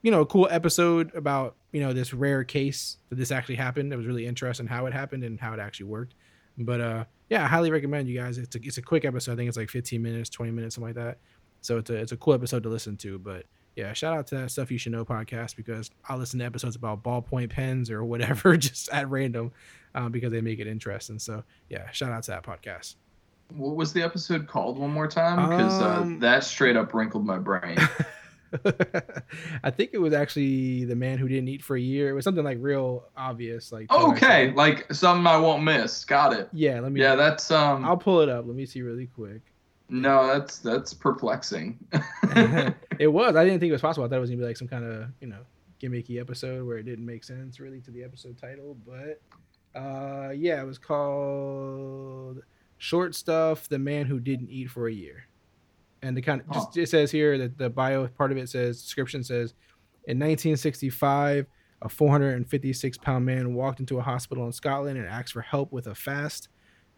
you know, a cool episode about you know this rare case that this actually happened. It was really interesting how it happened and how it actually worked. But uh, yeah, I highly recommend you guys. It's a, it's a quick episode. I think it's like 15 minutes, 20 minutes, something like that. So it's a it's a cool episode to listen to. But yeah, shout out to that stuff you should know podcast because I listen to episodes about ballpoint pens or whatever (laughs) just at random um, because they make it interesting. So yeah, shout out to that podcast. What was the episode called one more time? Because Um, uh, that straight up wrinkled my brain. (laughs) (laughs) I think it was actually the man who didn't eat for a year. It was something like real obvious. Like tell okay, like something I won't miss. Got it. yeah. Let me. Yeah, that's um. I'll pull it up. Let me see really quick. no, that's that's perplexing. (laughs) (laughs) it was. I didn't think it was possible. I thought it was gonna be like some kind of you know gimmicky episode where it didn't make sense really to the episode title. But uh, yeah, it was called "Short Stuff: The Man Who Didn't Eat for a Year." And the kind of just it says here that the bio part of it says description says in 1965 a 456 pound man walked into a hospital in Scotland and asked for help with a fast.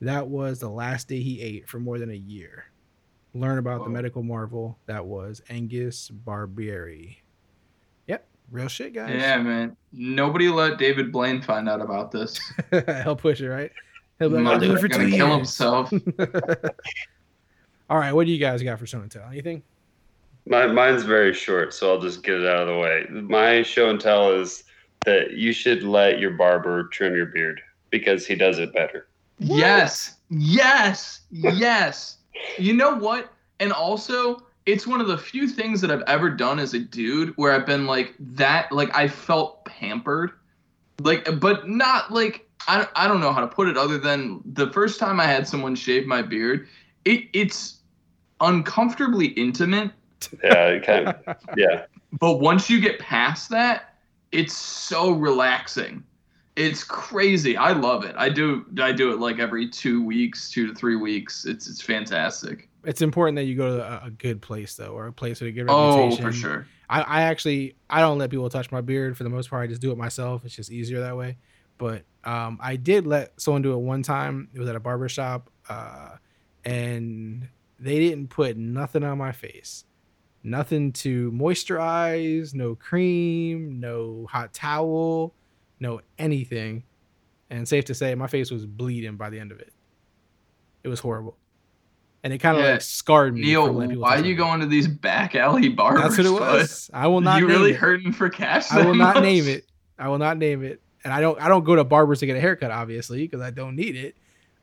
That was the last day he ate for more than a year. Learn about the medical marvel that was Angus Barbieri. Yep, real shit, guys. yeah, man. Nobody let David Blaine find out about this. (laughs) He'll push it, right? He'll be like, I'll do it for Gonna two kill himself. (laughs) All right, what do you guys got for show and tell? Anything? My, mine's very short, so I'll just get it out of the way. My show and tell is that you should let your barber trim your beard because he does it better. Yes, yes, (laughs) yes. You know what? And also, it's one of the few things that I've ever done as a dude where I've been like that, like I felt pampered, like, but not like I, I don't know how to put it other than the first time I had someone shave my beard, it it's uncomfortably intimate, Yeah, it kind of, yeah. but once you get past that, it's so relaxing. It's crazy. I love it. I do. I do it like every two weeks, two to three weeks. It's it's fantastic. It's important that you go to a, a good place though, or a place with a good reputation. Oh, reputation. for sure. I, I actually I don't let people touch my beard for the most part. I just do it myself. It's just easier that way. But um, I did let someone do it one time. It was at a barber shop, uh, and they didn't put nothing on my face, nothing to moisturize, no cream, no hot towel, no anything. and safe to say, my face was bleeding by the end of it. It was horrible, and it kind of Yeah. like scarred me. Neil, from letting people why are you going to these back alley (laughs) barbers? That's what it was. I will not. you really it. hurting for cash? I will not much? name (laughs) it. I will not name it. And I don't I don't go to barbers to get a haircut, obviously, because I don't need it.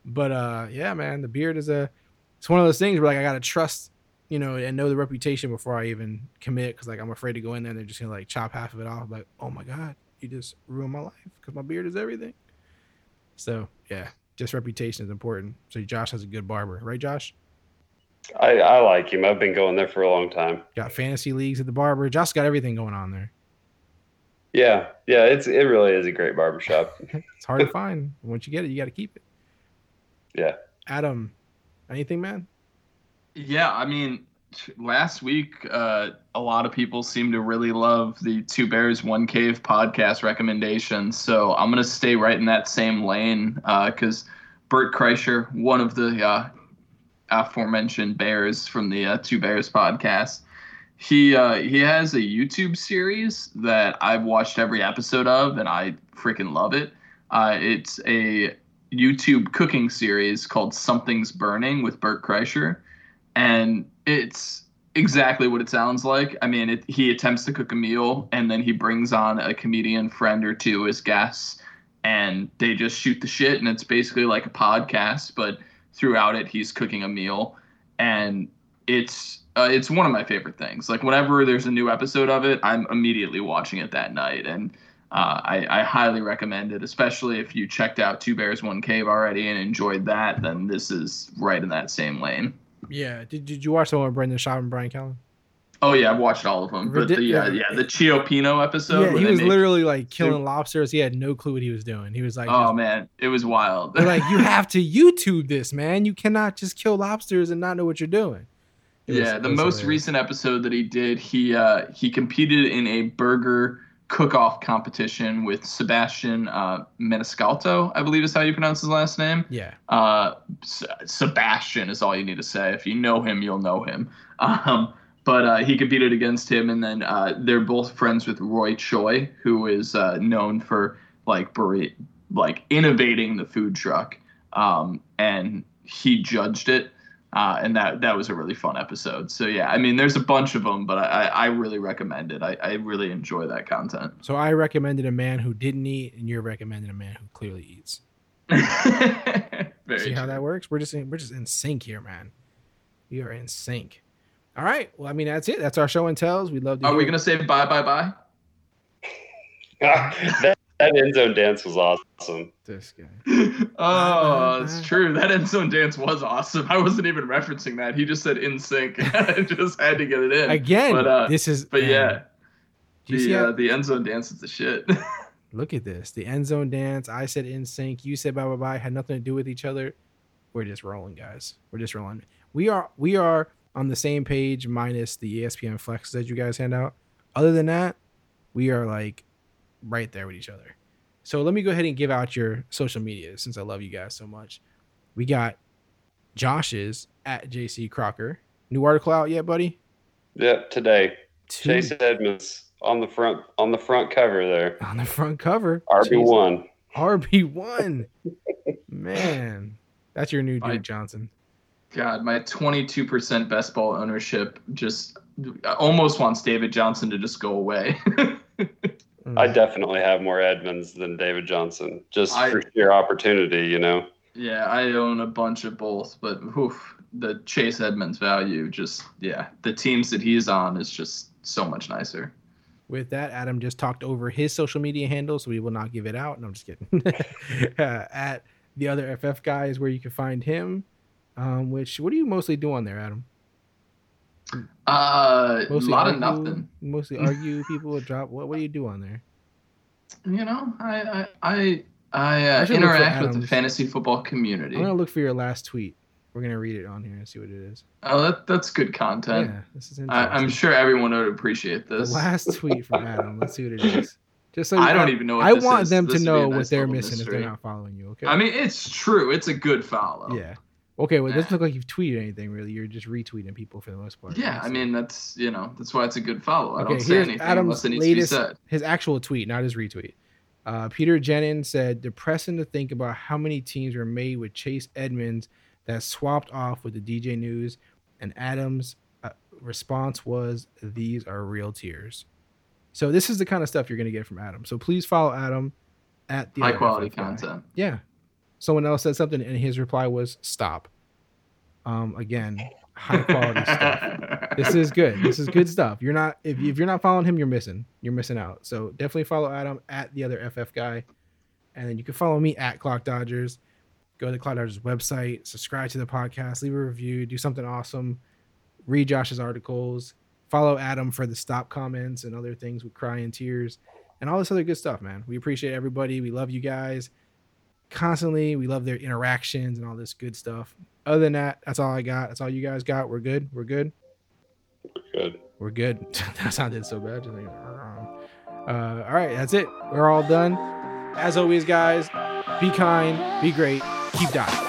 But uh yeah, man, the beard is a it's one of those things where like I gotta trust, you know, and know the reputation before I even commit because like I'm afraid to go in there and they're just gonna like chop half of it off. Like, oh my god, you just ruined my life because my beard is everything. So yeah, just reputation is important. So Josh has a good barber, right, Josh? I, I like him. I've been going there for a long time. Got fantasy leagues at the barber. Josh got everything going on there. Yeah, yeah, it's it really is a great barbershop. (laughs) It's hard to find. Once you get it, you got to keep it. Yeah. Adam, anything, man? Yeah, I mean, last week, uh, a lot of people seem to really love the Two Bears One Cave podcast recommendations. So I'm gonna stay right in that same lane because Bert Kreischer, one of the uh, aforementioned Bears from the uh, Two Bears podcast, he uh, he has a YouTube series that I've watched every episode of, and I freaking love it. Uh, it's a YouTube cooking series called Something's Burning with Bert Kreischer and it's exactly what it sounds like. I mean, it, he attempts to cook a meal, and then he brings on a comedian friend or two as guests, and they just shoot the shit, and it's basically like a podcast, but throughout it, he's cooking a meal, and it's uh, it's one of my favorite things. Like whenever there's a new episode of it, I'm immediately watching it that night, and uh, I, I highly recommend it, especially if you checked out Two Bears One Cave already and enjoyed that. Then this is right in that same lane. Yeah. Did, did you watch the one with Brendan Schaub and Brian Callen? Oh yeah, I've watched all of them. But the yeah, yeah. yeah, the cioppino episode. yeah, he was literally like killing lobsters. He had no clue what he was doing. He was like, Oh just- man, it was wild. they're like, you (laughs) have to YouTube this, man. You cannot just kill lobsters and not know what you're doing. It yeah, it the most hilarious. recent episode that he did, he uh, he competed in a burger cook-off competition with Sebastian uh, Maniscalco, I believe is how you pronounce his last name. Yeah. Uh, S- Sebastian is all you need to say. If you know him, you'll know him. (laughs) Um, but uh, he competed against him, and then uh, they're both friends with Roy Choi, who is uh, known for like buri- like innovating the food truck. Um, and he judged it, uh, and that that was a really fun episode. So yeah, I mean, there's a bunch of them, but I, I really recommend it. I, I really enjoy that content. So I recommended a man who didn't eat, and you're recommending a man who clearly eats. (laughs) Very See how that works? We're just in, we're just in sync here, man. We are in sync. All right. Well, I mean, that's it. That's our show and tells. We'd love to. Are we hear- gonna say bye bye bye? that, (laughs) (laughs) that end zone dance was awesome. this guy? (laughs) Oh, (laughs) it's true. That end zone dance was awesome. I wasn't even referencing that. He just said in sync. (laughs) I just had to get it in. Again, But, uh, this is. But man, yeah, do you see the how- uh, the end zone dance is the shit. Look at this. The end zone dance. I said in sync. You said bye bye bye. Had nothing to do with each other. We're just rolling, guys. We're just rolling. We are we are on the same page minus the ESPN flex that you guys hand out. Other than that, we are like right there with each other. So let me go ahead and give out your social media since I love you guys so much. We got Josh's at JC Crocker. New article out yet, buddy? Yep, today. Two Chase Edmonds on the front on the front cover there. on the front cover. RB one. RB one. (laughs) Man, that's your new Duke I- Johnson. God, my 22% best ball ownership just almost wants David Johnson to just go away. (laughs) Mm. I definitely have more Edmonds than David Johnson, just I- for sheer opportunity, you know. yeah, I own a bunch of both, but oof, the Chase Edmonds value just yeah, the teams that he's on is just so much nicer. With that, Adam just talked over his social media handle, so we will not give it out. No, I'm just kidding. (laughs) uh, at the other FF guy is where you can find him. Um, which what do you mostly do on there, Adam? Uh, a lot argue, of nothing. Mostly argue. People (laughs) drop. What What do you do on there? You know, I I I, I, I uh, should interact with the fantasy football community. I'm gonna look for your last tweet. We're gonna read it on here and see what it is. Oh, that, that's good content. yeah, this is I, I'm sure everyone would appreciate the this. last tweet from (laughs) Adam. Let's see what it is. Just so I don't know- even know. What I want is. them This to would be a know nice what they're missing if they're not following you. Okay. I mean, it's true. It's a good follow. yeah. Okay. Well, it doesn't look like you've tweeted anything really. You're just retweeting people for the most part. Yeah, I mean that's you know that's why it's a good follow. I Okay, don't say anything Adam's unless it needs to be latest, said. his actual tweet, not his retweet. Uh, Peter Jennings said, depressing to think about how many teams were made with Chase Edmonds that swapped off with the DJ News. And Adams' uh, response was, these are real tears. So this is the kind of stuff you're going to get from Adam. So please follow Adam at the High quality content. Yeah. Someone else said something, and his reply was, stop. Um, again, high quality stuff this is good. This is good stuff. You're not if, if you're not following him, you're missing. You're missing out. So definitely follow Adam at the other FF guy, and then you can follow me at Clock Dodgers. Go to the Clock Dodgers website, subscribe to the podcast, leave a review, do something awesome. Read Josh's articles. Follow Adam for the stop comments and other things with crying tears and all this other good stuff, man. We appreciate everybody. We love you guys constantly. We love their interactions and all this good stuff. Other than that, that's all I got. That's all you guys got. We're good. We're good. We're Good. We're good. (laughs) that sounded so bad. Just like, uh, all right, that's it. We're all done. As always, guys, be kind, be great, keep diving.